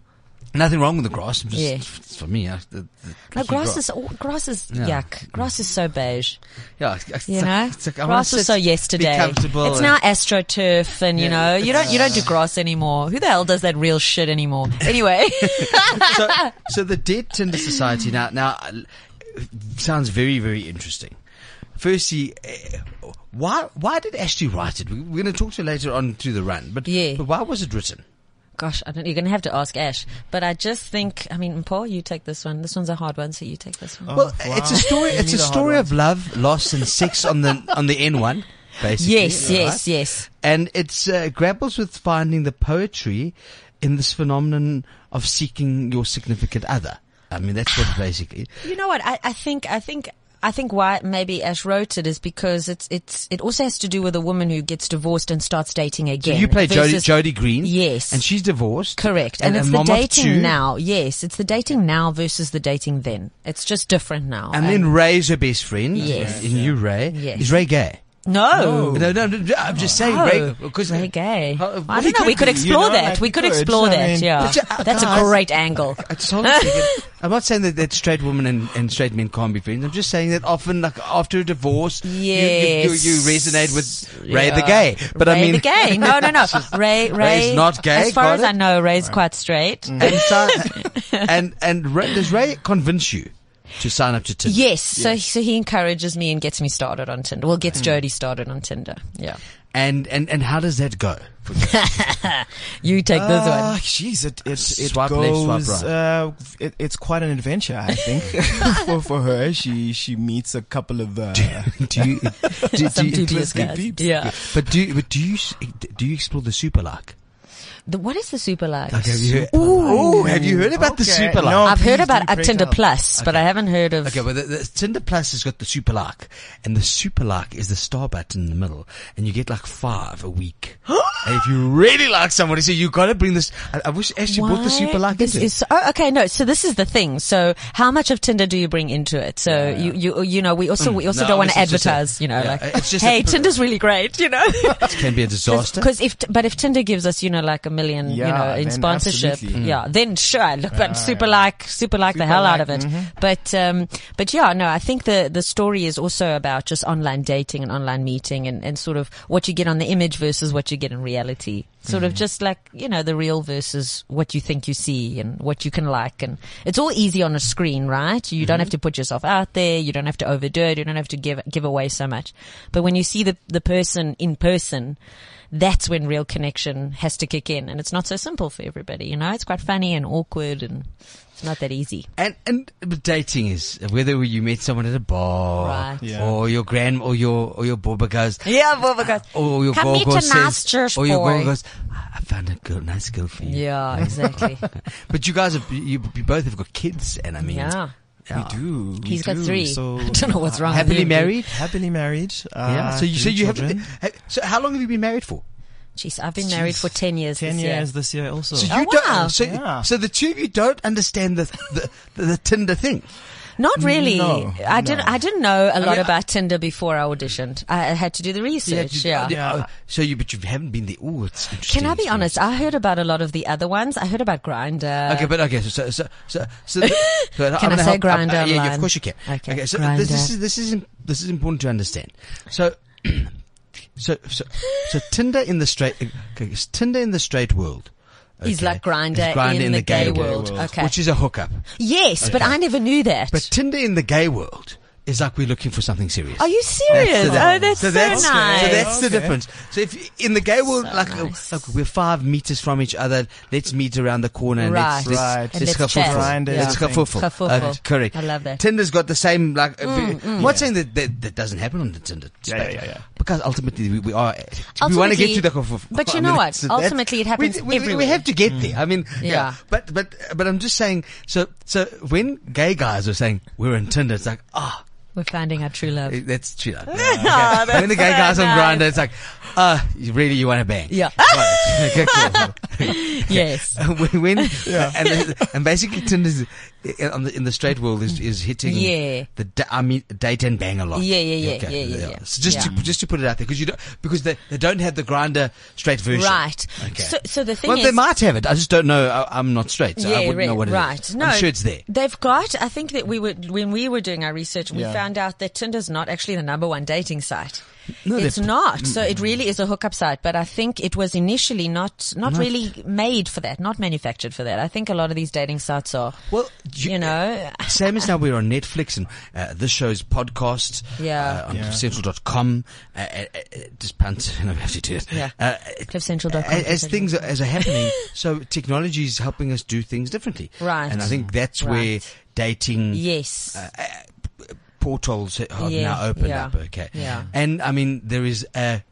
Nothing wrong with the grass. Just, Yeah. for me. I, the, the, No, grass is grass is Yeah. yuck. Grass is so beige. Yeah, it's- You know, it's grass was so yesterday. It's now astroturf, and you know, you don't you don't do grass anymore. Who the hell does that real shit anymore? Anyway, so, so the Dead Tinder Society now now uh, sounds very very interesting. Firstly, uh, why why did Ashley write it? We- We're going to talk to her later on through the run, but Yeah. but why was it written? Gosh, I don't. You're gonna have to ask Ash. But I just think, I mean, Paul, you take this one. This one's a hard one, so you take this one. well, it's a story. It's a need a hard story of love, loss, and sex on the on the N one, basically. yes, yes, yes. and it's uh, grapples with finding the poetry in this phenomenon of seeking your significant other. I mean, that's what it basically. You know what? I, I think I think I think why maybe Ash wrote it is because it's it's it also has to do with a woman who gets divorced and starts dating So again. you play Jodie, Jodie Green. Yes. And she's divorced. Correct. And, it's the dating now. Yes. It's the dating now versus the dating then. It's just different now. And then Ray's her best friend. Yes. And you, Ray. Yes. Is Ray gay? No. No, no, no, I'm just saying, Oh, Ray, because Ray gay. How- I don't know. We could could be, explore you know, that. like we we could could. explore I that. mean- yeah. Uh, That's a great angle. I just hold on a second. I'm not saying that, that straight women and, and straight men can't be friends. I'm just saying that often, like after a divorce, you- you, you, Yes. you, resonate with Ray the gay. But Ray I mean, the gay. No, no, no. Ray, Ray. not gay, As far as it? I know, Ray's quite straight. and so, and and Ray, does Ray convince you to sign up to Tinder? Yes, so so he encourages me and gets me started on Tinder. Well, Mm. gets Jodie started on Tinder. Yeah, And and and how does that go? you take this Ah, one. jeez, it it, it Swipe left, swipe goes. right. Uh, it, it's quite an adventure, I think, for for her. She she meets a couple of. Uh, Do you, do, Some do you, dubious guys. peeps. Yeah. but do you, but do you do you explore the super like? The, what is the super like? Like have you heard, oh, have you heard about the super like? No. I've heard about a Tinder out. Plus, but I haven't heard of. Okay, well, the, the Tinder Plus has got the super like, and the super like is the star button in the middle, and you get like five a week. and if you really like somebody, so you got to bring this. I, I wish Ashley brought the super like This is oh, okay. No, so this is the thing. So how much of Tinder do you bring into it? So you you you know we also we mm. also No, don't want to obviously it's just a- advertise. you know, yeah, like it's just hey, a- Tinder's really great. You know. it can be a disaster. Because if, but if Tinder gives us, you know, like a million, you know, in sponsorship. Mm. yeah, then sure, look, but super like, super like the hell out of it. mm-hmm. But, um, but yeah, no, I think the, the story is also about just online dating and online meeting and, and sort of what you get on the image versus what you get in reality. Sort Mm-hmm. of just like, you know, the real versus what you think you see and what you can like. And it's all easy on a screen, right? You Mm-hmm. don't have to put yourself out there. You don't have to overdo it. You don't have to give, give away so much. But when you see the, the person in person, that's when real connection has to kick in. And it's not so simple for everybody, you know? It's quite funny and awkward and it's not that easy. And and dating is whether you met someone at a bar Right. Yeah. or your grand or your or your baba goes Yeah, Boba goes, or your Come meet gogo a says nice church or your boy. gogo goes I found a girl, nice girl for you. Yeah, exactly. But you guys have you, you both have got kids and I mean yeah. we do. we He's got three. So I don't know what's wrong happily him. married. happily married. Uh, yeah. So you so you children. haven't. So how long have you been married for? Jeez, I've been married Jeez. for 10 years Ten this years year. this year also. So Oh, you don't. wow. So Yeah. so the two of you don't understand the the, the, the Tinder thing. Not really. No, I didn't. I didn't know a lot mean, I- about Tinder before I auditioned. I had to do the research. you- Yeah. uh, So you but you haven't been there. Oh, it's interesting. Can I be It's honest? I heard about a lot of the other ones. I heard about Grindr. Okay, but okay, so so so so, so, the, so I'm Can I say Grinder? Grindr uh, yeah, yeah, of course you can. Okay, okay so Grindr. this, this is this is this is important to understand. So. So, so, so Tinder in the straight, okay, it's Tinder in the straight world. Is okay, like Grindr, is Grindr in the gay world. Okay. Which is a hookup. yes, but I never knew that. But Tinder in the gay world is like we're looking for something serious. Are you serious? the- oh, that's so, that's, nice. So that's the Okay. difference. So if in the gay world, like, uh, nice. like we're five meters from each other, let's meet around the corner and Right. let's, let's, Right. And let's, let's go chat. full Yeah. Let's go everything. full Go full. correct. I love that. Tinder's got the same like. uh, Mm, I'm not saying that, that that doesn't happen on the Tinder. Yeah, space, yeah, yeah, yeah. Because ultimately we, we are. we want to get to the. but you I know mean, what? it's- Ultimately it happens we, we, we have to get there. I mean, yeah. Yeah. But but but I'm just saying. So so when gay guys are saying we're in Tinder, it's like ah. We're finding our true love. That's true. Okay. when the gay guys on nice. Grindr, it's like, uh, really you want to bang? Yeah. Right. okay, cool. yes. when, when and, and basically Tinder's uh, on the, in the straight world is, is hitting Yeah. the da- I mean date and bang a lot. Yeah, yeah, yeah, yeah, yeah, yeah. So just Yeah. to just to put it out there because you don't because they, they don't have the Grindr straight version. Right. Okay. So, so the thing well, is, they might have it. I just don't know. I, I'm not straight, so I wouldn't know what it is. right. No, I'm sure it's there. They've got. I think that we were when we were doing our research, we Yeah. found out that Tinder's not actually the number one dating site. No, it's not. So it really is a hookup site. But I think it was initially not not really made for that, not manufactured for that. I think a lot of these dating sites are. Well, You know, Same as now we're on Netflix and uh, this show's podcast Yeah. uh, on Yeah. cliffcentral.com. Uh, uh, uh, just punt, no, we have to do it. Yeah. Uh, cliffcentral.com. as, as things are, as are happening, so technology is helping us do things differently. Right. And I think that's where dating Yes. Portals have Yeah, now opened yeah, up. Okay. yeah. And I mean, there is a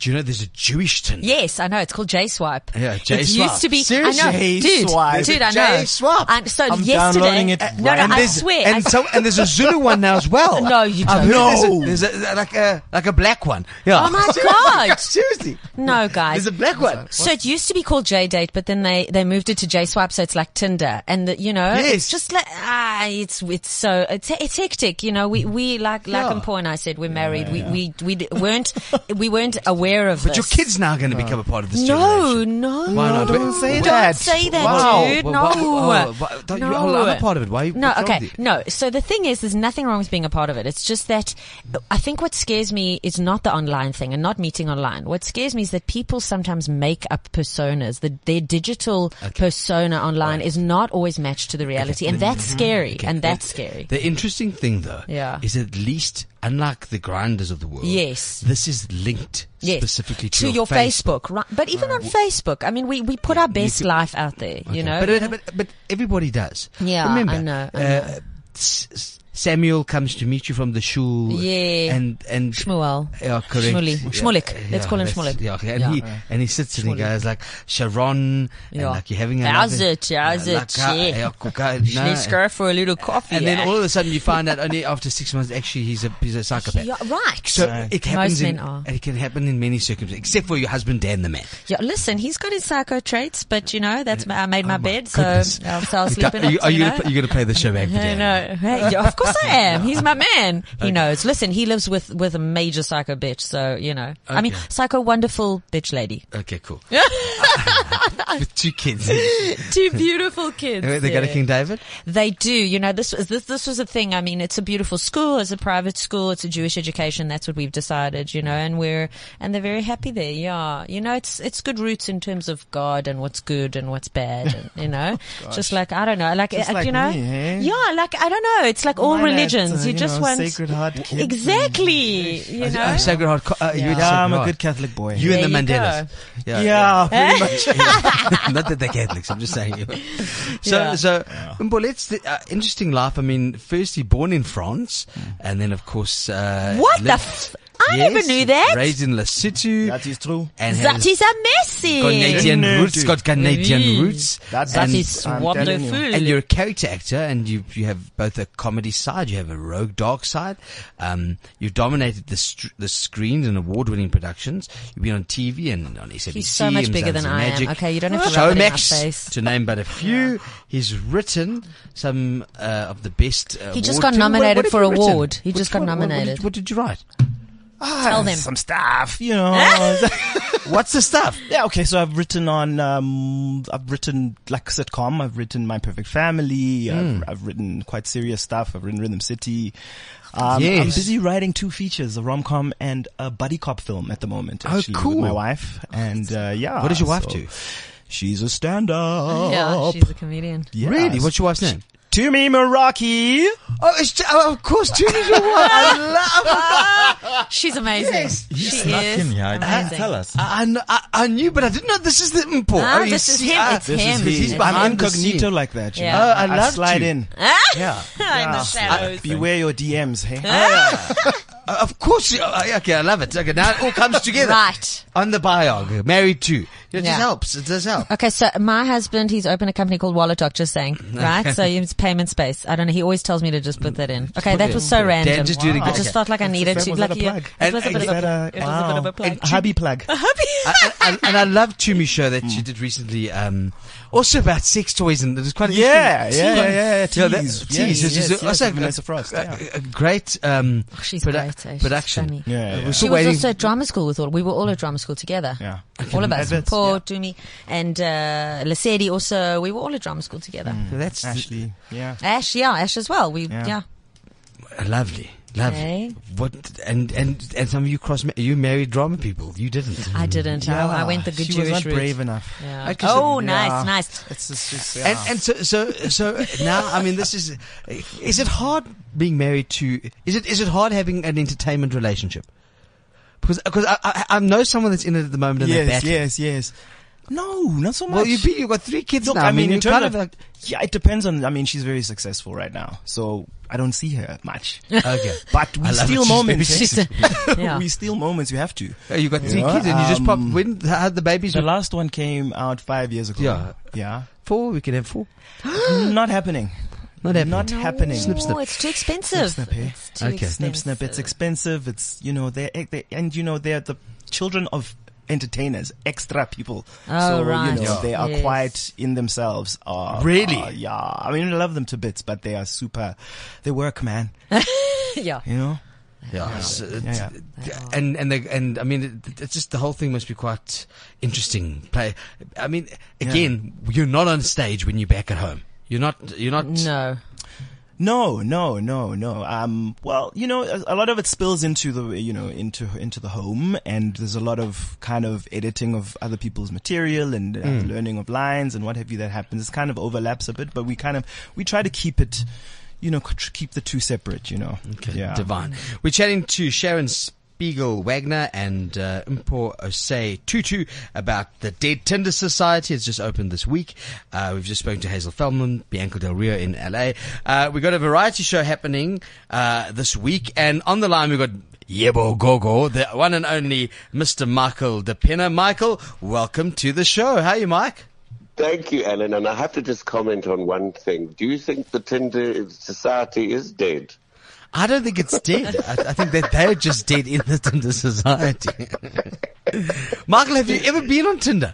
Do you know there's a Jewish Tinder? Yes, I know. It's called J Swipe. Yeah, J It Swipe. used to be. Seriously? I know, J dude. Swipe. Dude, I J know. J Swipe. And so I'm yesterday, downloading it no, right no, now. I there's- swear. and I- so and there's a Zulu one now as well. No, you don't. No. There's, a, there's a, like a like a black one. Yeah. Oh my God. Seriously. no, guys. There's a black one. So it used to be called J Date, but then they, they moved it to J Swipe, so it's like Tinder, and the, you know, Yes. it's just like ah, it's it's so it's, it's hectic. You know, we we like like Yeah. and Paul and I said we're married. We we we d- weren't we weren't aware of But this. your kid's now going to become a part of this No, generation. no, Why not? don't say Don't that. say that, Wow. dude. No, oh, why- don't you- no. I'm a part of it. Why- No, okay, no. So the thing is, there's nothing wrong with being a part of it. It's just that I think what scares me is not the online thing and not meeting online. What scares me is that people sometimes make up personas. The, their digital persona online is not always matched to the reality, and that's scary. Okay. And that's scary. The interesting thing, though, Yeah. is at least, unlike the Grindrs of the world, Yes. this is linked Yes. specifically to, to your Facebook, right? But even on Facebook, I mean, we, we put our best could- life out there, you know. But, but, but everybody does. Yeah, Remember, I know, I uh, know. S- Samuel comes to meet you from the shul. Yeah. And, and, Shmuel. Yeah, correct. Shmuley. Yeah, Shmulik. Let's call him that's- Shmulik. Yeah, okay. And Yeah. he and he sits and he Shmulik. goes like Sharon, Yeah. and like you're having a How's it? How's Yeah, it? like, Yeah. yeah, coca- no, Let's go for a little coffee. And then eh? all of a sudden you find out only after six months actually he's a he's a psychopath. Yeah, right. So Right. it happens Most in, men are. it can happen in many circumstances, except for your husband Dan the man. Yeah, listen, he's got his psycho traits, but you know, that's I made my Oh my bed, so goodness. I'll, so I'll sleep in Are it. you, are you, know? gonna, you gonna play the show back for Hey, no, hey, of course I am. He's my man. He knows. Listen, he lives with with a major psycho bitch, so you know. I mean, psycho wonderful bitch lady. Okay, cool. With two kids. Two beautiful kids. they go to. King David? They do. You know, this was this this was a thing. I mean, it's a beautiful school. It's a private school. It's a Jewish education. That's what we've decided. You know, and we're and they're very happy there. Yeah. You know, it's it's good roots in terms of God and what's good and what's bad. And, you know, just like I don't know, like, uh, like you know, me, eh? yeah, like I don't know. It's like all Mine had, religions. uh, you, you just know, want Sacred Heart kids exactly. You know. Oh, Sacred Heart. Co- Uh, you Yeah. Yeah, Sacred I'm a good Catholic boy. You and the There you Mandelas. go. yeah, pretty much. Not that they're Catholics, I'm just saying. So, Yeah. so, Mpho, let's, uh, interesting life. I mean, firstly born in France, and then of course, uh, What the f- I never knew that. Raised in Lesotho. That is true. and That has is amazing. Canadian Canadian roots, dude. got Canadian Oui. roots. That's- That and, is I'm you. wonderful. and you're a character actor, and you you have both a comedy side, you have a rogue dark side. Um, you've dominated the str- the screens and award winning productions. You've been on TV and on SABC. He's so much and bigger than I am. Magic, Okay, you don't have to rub it in my Showmax, face. to name but a few. He's written some uh, of the best. Uh, He just got nominated for you written? award. He just got one? What- what did- nominated. What did you write? Tell them. Ah, some stuff, you know. What's the stuff? yeah, okay. So I've written on, um, I've written like sitcom. I've written My Perfect Family. Hmm. I've, I've written quite serious stuff. I've written Rhythm City. Um, Yes. I'm busy writing two features, a rom-com and a buddy cop film at the moment. Oh, cool. with my wife. And, uh, yeah. What does your wife so do? She's a stand-up. Yeah, she's a comedian. Yes. Really? What's your wife's name? Tumi Morake. Oh, it's, oh, of course, Judy's your wife. I love her. She's amazing. She snuck is in here. I didn't amazing. tell us. I, kn- I, I knew, but I didn't know this is the import. Ah, oh, this is see, him. ah, It's this is him. him. He's behind I'm incognito like that. You Yeah. know? Oh, I loved slide you. in. Yeah. in the shadows. Beware your DMs, hey? Uh, of course. you- uh, okay, I love it. Okay, now it all comes together. Right. On the biog, married to. It just helps. It does help. Okay, so my husband, he's opened a company called Wallet Talk, just saying, right? so it's payment space. I don't know. He always tells me to just put that in. Okay, that was in. so Dan, random. just do it I just felt like I needed Was to. that Like, a yeah, plug? it was a bit of a, a, it was a bit of a plug. a hubby plug? I, I, and I love Tumi show that you did recently. Um, also about sex toys and there's quite a Yeah, yeah, yeah, yeah, yeah. Yeah, that- Tease. tease. Yes, It's yes, just- yes, also with Vanessa Frost, a, yeah. a, a great um, She's produ- great. eh? Production. funny. Yeah, Uh, yeah. we're She was waiting. also at drama school with all. We were all at drama school together. Yeah. All of us. Adverts, Paul, yeah. Tumi, and uh, Lesedi also. We were all at drama school together. that's Ashley, yeah. Ash, yeah, Ash as well. We, yeah. Yeah. lovely, lovely. Okay. What and and and some of you cross you married drama people. You didn't. I didn't. I, I went the good she Jewish was not route. brave enough. Yeah. Okay, oh, so- nice, yeah. nice. It's just, just yeah. And, and so, so, so now, I mean, this is, is it hard being married to, is it, is it hard having an entertainment relationship? Because, because I, I, I know someone that's in it at the moment and they're yes, yes, yes. No, not so much. Well, you be, you got three kids Look, now. I mean, in you're terms kind of, like, yeah, it depends on. I mean, she's very successful right now, so I don't see her much. okay. But we steal moments. very eh? She's- yeah. we steal moments. You have to. Oh, you got three Yeah, kids and you just pop. um, When had the babies? The were last one came out five years ago. Yeah. yeah. four. We can have four. Not happening. Not happening. Not happening. Snip, snip. Oh, it's too expensive. Snip, snip, eh? It's too Okay. expensive. Snip, snip. It's expensive. It's you know they're, they and you know they're the children of entertainers, extra people. Oh, so right. you know Yeah. they are Yes. quite in themselves. Uh, Really? uh, yeah. I mean, I love them to bits, but they are super. They work, man. yeah. You know. Yeah, so it's- Yeah, and and they, and I mean, it, it's just the whole thing must be quite interesting. Play, I mean, again, you're not on stage when you're back at home. You're not. You're not. No. No, no, no, no. Um, well, you know, a, a lot of it spills into the, you know, into into the home, and there's a lot of kind of editing of other people's material and uh, Hmm. learning of lines and what have you that happens. It kind of overlaps a bit, but we kind of we try to keep it, you know, keep the two separate. You know. Okay, Yeah. divine. We're chatting to Sharon Spiegel Wagner and uh, Mpo Osei Tutu about the Dead Tinder Society. It's just opened this week. Uh, we've just spoken to Hazel Feldman, Bianca Del Rio in LA. Uh, we've got a variety show happening uh, this week, and on the line we've got Yebo Gogo, the one and only Mr. Michael de Pinna. Michael, welcome to the show. How are you, Mike? Thank you, Ellen. And I have to just comment on one thing. Do you think the Tinder Society is dead? I don't think it's dead. I, I think that they're just dead in the Tinder society. Michael, have you ever been on Tinder?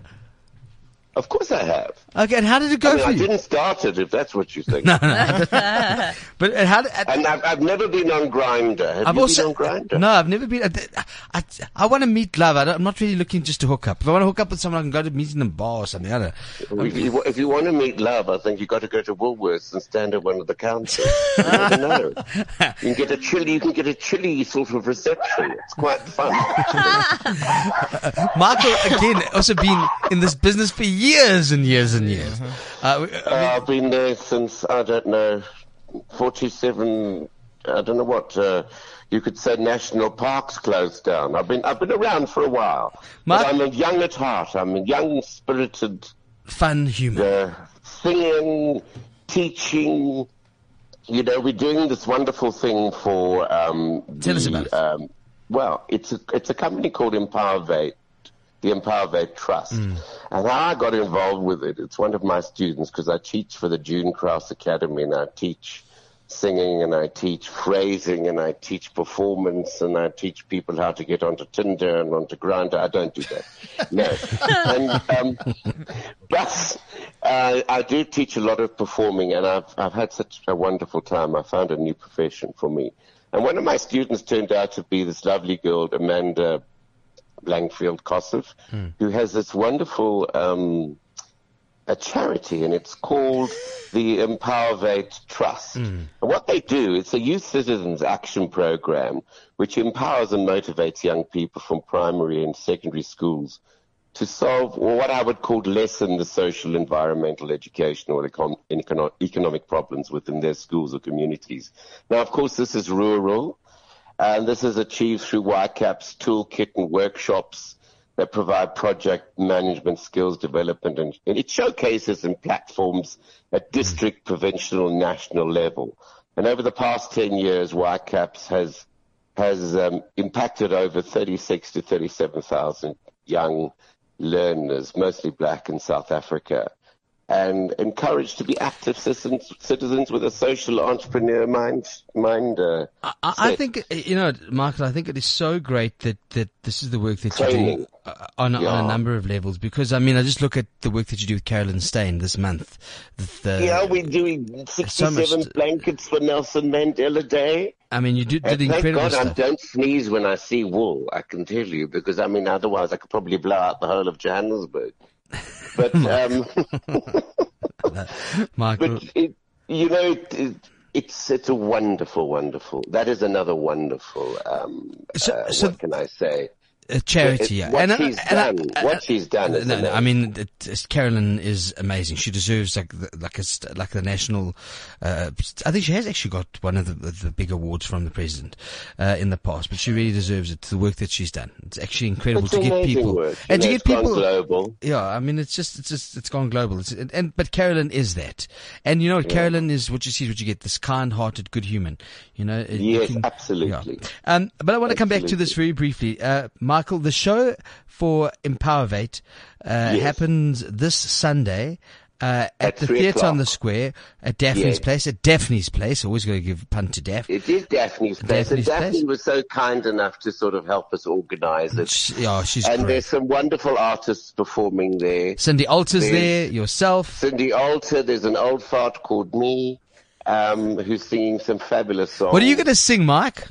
Of course I have. Okay, and how did it go I mean, for I you? didn't start it, if that's what you think. no, no. But uh, how did, And I've, I've never been on Grindr. Have I've you also been on Grindr? no, I've never been. I, I, I want to meet love. I am not really looking just to hook up. If I want to hook up with someone, I can go to meet in a bar or something. I don't know. If you, if you want to meet love, I think you've got to go to Woolworths and stand at one of the counters. You never know. You can get a chilly, you can get a chilly sort of reception. It's quite fun. Michael again also been in this business for years and years and years. Uh, we- Uh, I've been there since, I don't know, 47, I don't know what, uh, you could say national parks closed down. I've been, I've been around for a while. Mark- But I'm a young at heart. I'm a young spirited, fun human. uh, singing, teaching. You know, we're doing this wonderful thing for, um, Tell us about it. Um, well, it's a, it's a company called Empowervate the Empowervate Trust. Mm. And how I got involved with it, it's one of my students because I teach for the June Krause Academy and I teach singing and I teach phrasing and I teach performance and I teach people how to get onto Tinder and onto Grindr. I don't do that. No. and, um, but uh, I do teach a lot of performing and I've, I've had such a wonderful time. I found a new profession for me. And one of my students turned out to be this lovely girl, Amanda Blankfield Kossoff, who has this wonderful um, a charity, and it's called the Empowervate Trust. And what they do, it's a youth citizens action program which empowers and motivates young people from primary and secondary schools to solve what I would call lessen the social, environmental, educational, or econ- economic problems within their schools or communities. Now, of course, this is rural. And this is achieved through YCAP's toolkit and workshops that provide project management skills development and, it showcases and platforms at district, provincial, and national level. And over the past 10 years, YCAPS has, has um, impacted over 36 to 37,000 young learners, mostly black in South Africa, and encouraged to be active citizens, citizens with a social entrepreneur mind. mind uh, I, I think uh, you know, Michael. I think it is so great that, that this is the work that you're doing Training. uh, on, on a number of levels. Because I mean, I just look at the work that you do with Carolyn Steyn this month. The, Yeah, we're doing 67 much- blankets for Nelson Mandela Day. I mean, you did, did incredible God I don't sneeze when I see wool, I can tell you, because I mean, otherwise I could probably blow out the whole of Johannesburg. But, um, Michael, but it, you know, it, it, it's, it's a wonderful, wonderful, that is another wonderful, um, So- uh, so- what can I say? A charity. Yeah. what And, uh, she's and done, what she's done is no, no, I mean, it, Carolyn is amazing. She deserves like the, like a like the national. Uh, I think she has actually got one of the, the big awards from the president uh, in the past, but she really deserves it. The work that she's done, it's actually incredible It's to get people work. You and to get people. global. Yeah, I mean, it's just, it's just, it's gone global. It's, and, and, but Carolyn is that. And you know what? Carolyn is what you see, is what you get, this kind-hearted, good human. You know? it- you Yes, absolutely. Yeah. Um, but I want to come back to this very briefly. Uh, Michael, the show for Empowervate, uh, happens this Sunday. Uh, at, At the theatre on the square at Daphne's Yes. place. At Daphne's place. Always going to give a pun to Daphne. It is Daphne's place, Daphne's and Daphne place? was so kind enough to sort of help us organise it. She- yeah, she's and great. there's some wonderful artists performing there. Cindy Alters there's- there, yourself. Cindy Alter, there's an old fart called me, um, who's singing some fabulous songs. What are you going to sing, Mike?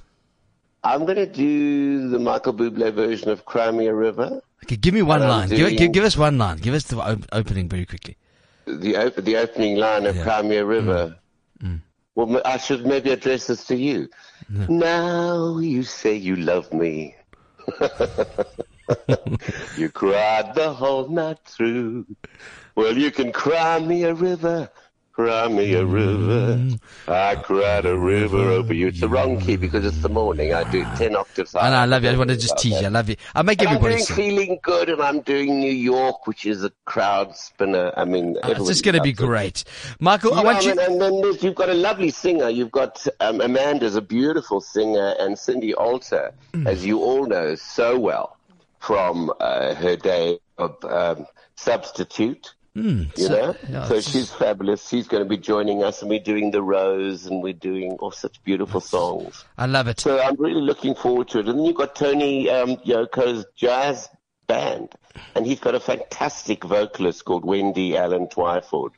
I'm going to do the Michael Bublé version of Cry Me a River. Okay, give me one line. Give, give, give us one line. Give us the op- opening very quickly. the op- the opening line of Yeah. Mm. Cry Me a River. Well, I should maybe address this to you. Now you say you love me. you cried the whole night through. Well, you can cry me a river. Cry me a river. I cried a river over you. It's the wrong key because it's the morning. I do 10 octaves And I love you. I want to just tease you. I love you. I make And I'm everybody doing feeling good, and I'm doing New York, which is a crowd spinner. I mean, Uh, It's just going to be great. Michael, I Yeah, want you. and, then you've got a lovely singer. You've got um, Amanda's a beautiful singer, and Cindy Alter, Mm. as you all know so well from uh, her day of um, Substitute. You so- know, yeah, so she's fabulous. She's going to be joining us, and we're doing the Rose, and we're doing all such beautiful songs. I love it. So I'm really looking forward to it. And then you've got Tony um, Yoko's jazz band, and he's got a fantastic vocalist called Wendy Allen Twyford,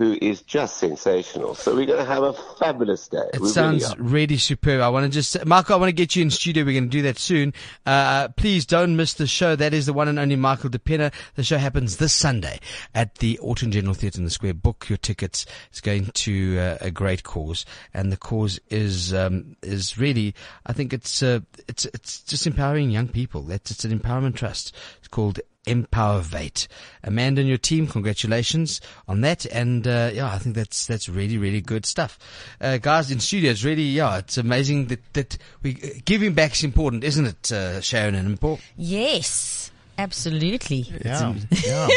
who is just sensational. So we're going to have a fabulous day. It We sounds are. really superb. I want to just, Michael, I want to get you in studio. We're going to do that soon. Uh, please don't miss the show. That is the one and only Michael de Pinna. The show happens this Sunday at the Autumn General Theatre in the Square. Book your tickets. It's going to uh, a great cause, and the cause is um, is really, I think it's uh, it's it's just empowering young people. That's it's an empowerment trust. It's called Empowervate. Amanda and your team, congratulations on that. And uh, yeah, I think that's that's really really good stuff, uh, guys in studio. It's really yeah, it's amazing that that we giving back is important, isn't it, uh, Sharon and Paul? Yes, absolutely. Yeah, yeah.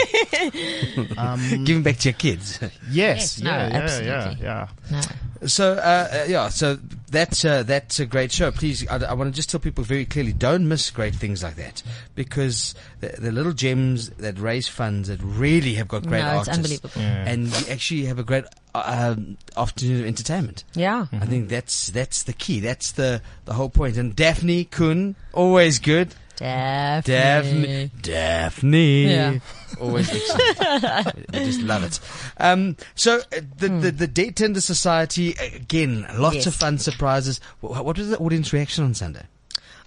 giving back to your kids. Yes, Yes, no, yeah, yeah, yeah, absolutely. yeah. No. So uh, uh, yeah, so that's uh, that's a great show. Please, I, I want to just tell people very clearly: don't miss great things like that because the, the little gems that raise funds that really have got great No, it's artists, unbelievable. and you actually have a great um, afternoon of entertainment. Yeah. I think that's that's the key. That's the the whole point. And Daphne Kuhn, always good. Daphne. Daphne, Daphne, Yeah. always excellent. I just love it. Um, so uh, the, the the Dead Tinder Society again, lots Yes. of fun surprises. What, what was the audience reaction on Sunday?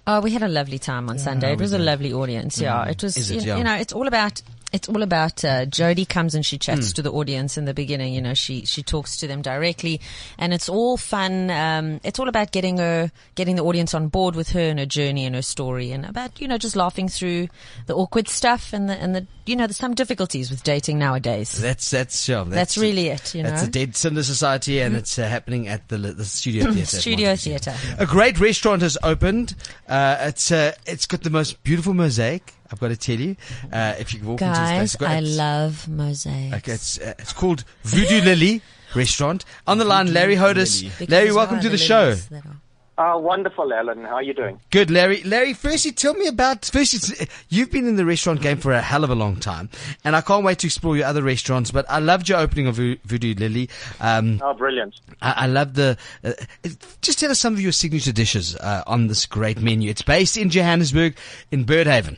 Oh, we had a lovely time on Sunday. It was a lovely audience. Yeah, it was. Is it? you, Yeah. you know, it's all about. It's all about uh, Jodie comes and she chats to the audience in the beginning. You know, she she talks to them directly, and it's all fun. Um, it's all about getting her, getting the audience on board with her and her journey and her story, and about you know just laughing through the awkward stuff and the and the you know there's some difficulties with dating nowadays. That's that's yeah, that's, That's really it. You know, it's a Dead Tinder Society, and it's uh, happening at the the Studio Theatre. Studio Theatre. A great restaurant has opened. Uh, it's uh, it's got the most beautiful mosaic. I've got to tell you. Uh, if you walk into this place, Guys, it's got- I love mosaics. Okay, it's uh, it's called Voodoo Lilly Restaurant. On the line, Larry Hodes. Because Larry, why welcome to the show. lilies Uh, wonderful, Alan. How are you doing? Good, Larry. Larry, firstly, tell me about. Firstly, you've been in the restaurant game for a hell of a long time, and I can't wait to explore your other restaurants. But I loved your opening of Voodoo Lilly. Um, Oh, brilliant. I, I love the. Uh, just tell us some of your signature dishes uh, on this great menu. It's based in Johannesburg, in Birdhaven.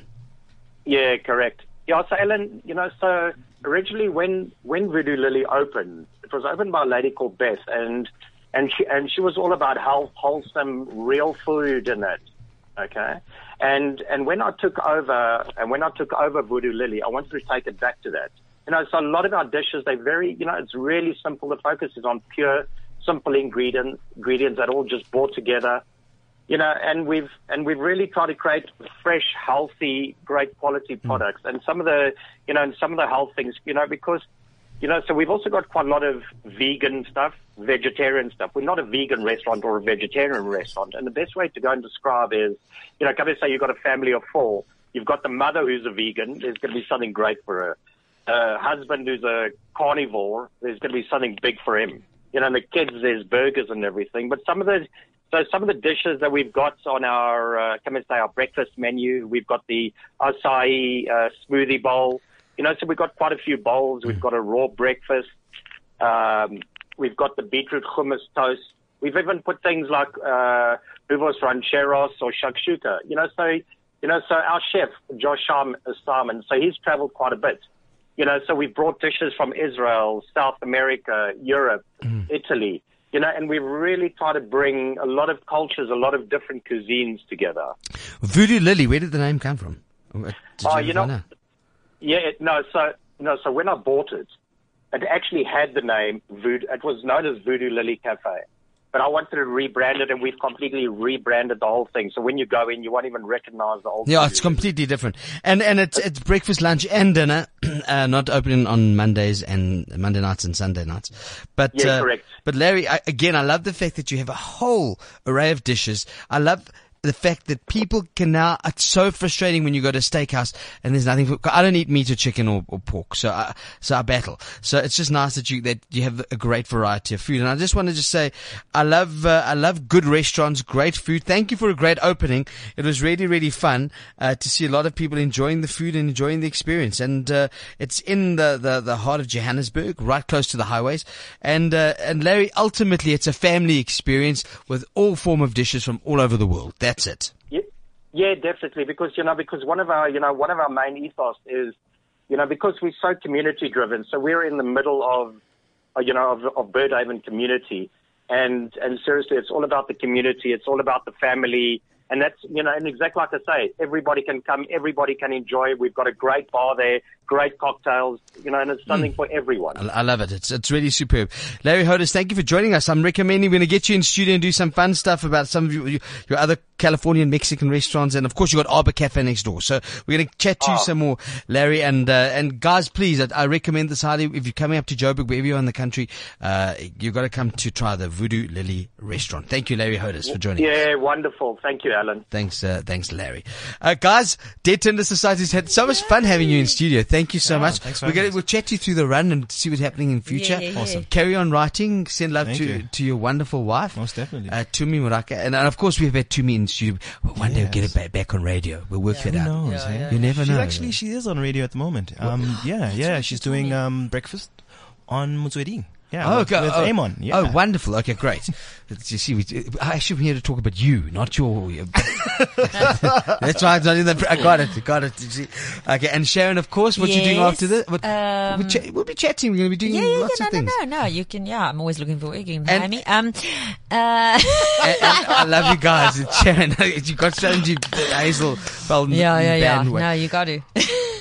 Yeah, correct. Yeah, so Alan, you know, so originally when when Voodoo Lilly opened, it was opened by a lady called Beth, and and she and she was all about health, wholesome, real food in it. Okay, and and when I took over and when I took over Voodoo Lilly, I wanted to take it back to that. You know, so a lot of our dishes they're very, you know, it's really simple. The focus is on pure, simple ingredients ingredients that all just brought together you know, and we've and we've really tried to create fresh, healthy, great quality products. And some of the, you know, and some of the health things, you know, because, you know, so we've also got quite a lot of vegan stuff, vegetarian stuff. We're not a vegan restaurant or a vegetarian restaurant. And the best way to go and describe is, you know, come and say you've got a family of four. You've got the mother who's a vegan. There's going to be something great for her. Uh, husband who's a carnivore. There's going to be something big for him. You know, and the kids, there's burgers and everything. But some of the, so some of the dishes that we've got on our, uh, come and say our breakfast menu, we've got the acai uh, smoothie bowl. You know, so we've got quite a few bowls. We've got a raw breakfast. Um, we've got the beetroot hummus toast. We've even put things like uh, rancheros or shakshuka. You know, so you know, so our chef Josh Salmon, so he's travelled quite a bit. You know, so we've brought dishes from Israel, South America, Europe, Italy. You know, and we really try to bring a lot of cultures, a lot of different cuisines together. Voodoo Lilly, where did the name come from? Uh, Did Oh, ever you know- out? Yeah, it, no, so no, so when I bought it, it actually had the name Voodoo. It was known as Voodoo Lilly Cafe, but I wanted to rebrand it, and we've completely rebranded the whole thing. So when you go in, you won't even recognize the old. Yeah, Voodoo it's completely different. And and it's it's breakfast, lunch, and dinner. uh, not opening on Mondays and Monday nights and Sunday nights. But Yeah, uh, correct. But Larry, I, again, I love the fact that you have a whole array of dishes. I love. The fact that people can now, it's so frustrating when you go to a steakhouse and there's nothing. For, I don't eat meat or chicken or, or pork, so I, so I battle. So it's just nice that you that you have a great variety of food. And I just want to just say, I love uh, I love good restaurants, great food. Thank you for a great opening. It was really really fun uh, to see a lot of people enjoying the food and enjoying the experience. And uh, it's in the, the the heart of Johannesburg, right close to the highways. And uh, and Larry, ultimately, it's a family experience with all form of dishes from all over the world. That's it. Yeah, definitely. Because you know, because one of our, you know, one of our main ethos is, you know, because we're so community driven. So we're in the middle of, uh, you know, of, of Birdhaven community, and and seriously, it's all about the community. It's all about the family. And that's, you know, and exactly like I say, everybody can come, everybody can enjoy. We've got a great bar there, great cocktails, you know, and it's something for everyone. I, I love it. It's it's really superb. Larry Hodes, thank you for joining us. I'm recommending we're going to get you in studio and do some fun stuff about some of your, your other Californian Mexican restaurants, and of course you've got Arbor Cafe next door. So we're going to chat to you some more, Larry. And uh, and guys, please, I, I recommend this highly. If you're coming up to Joburg, wherever you're in the country, uh, you've got to come to try the Voodoo Lilly restaurant. Thank you, Larry Hodes, for joining us. Yeah, wonderful. Thank you, Alan. Thanks, uh, thanks, Larry. Uh, guys, Dead Tinder Society's had so much fun having you in studio. Thank you so much. We're having gonna, us. we'll chat you through the run and see what's happening in future. Yeah, yeah, yeah. Awesome. Carry on writing. Send love Thank to, you. to your wonderful wife. Most definitely. Uh, Tumi Morake. And, and of course we've had Tumi in studio. Well, one day we'll get it back, back on radio. We'll work that Who out. knows? eh? You never she's know. actually she is on radio at the moment. Um, yeah, yeah, she's doing um breakfast on Mutswedi. Yeah, Oh, with, okay. with oh, Amon. Yeah. oh, wonderful. Okay, great. you see, we, I actually am here to talk about you, not your. That's why I not in the. I got it. Got it. You see. Okay, and Sharon, of course, what you doing after this? What, um, we'll, cha- we'll be chatting. We're going to be doing Yeah, yeah, lots yeah. of No, things. no, no, no. You can. Yeah, I'm always looking for work. You can And- me. Um, uh, and, and I love you guys. It's Sharon, you got strategy, Hazel, Feldman, yeah, yeah, yeah. bandwagon. No, you got to.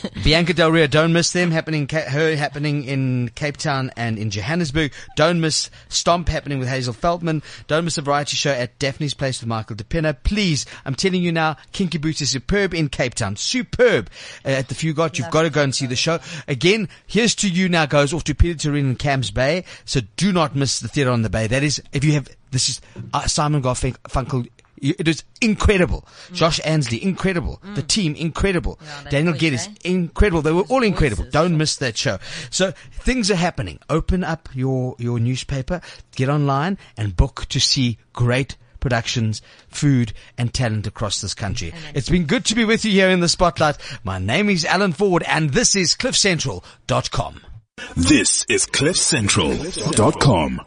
Bianca Del Rio, don't miss them happening. Her happening in Cape Town and in Johannesburg. Don't miss Stomp happening with Hazel Feldman. Don't miss a variety show at Daphne's Place with Michael de Pinna. Please, I'm telling you now, Kinky Boots is superb in Cape Town. Superb uh, at the Fugard. You've got to go and see the show. Again, here's to you now goes off to Pieter Toerien and Camps Bay. So do not miss the theatre on the Bay. That is, if you have, this is uh, Simon Garfunkel. It is incredible. Josh Ansley, incredible. The team, incredible. Yeah, Daniel voice, Geddes, eh? incredible. They were all incredible. voices, Don't yeah. miss that show. So things are happening. Open up your, your newspaper, get online and book to see great productions, food and talent across this country. It's been good to be with you here in the spotlight. My name is Alan Ford and this is cliffcentral.com. This is CliffCentral.com.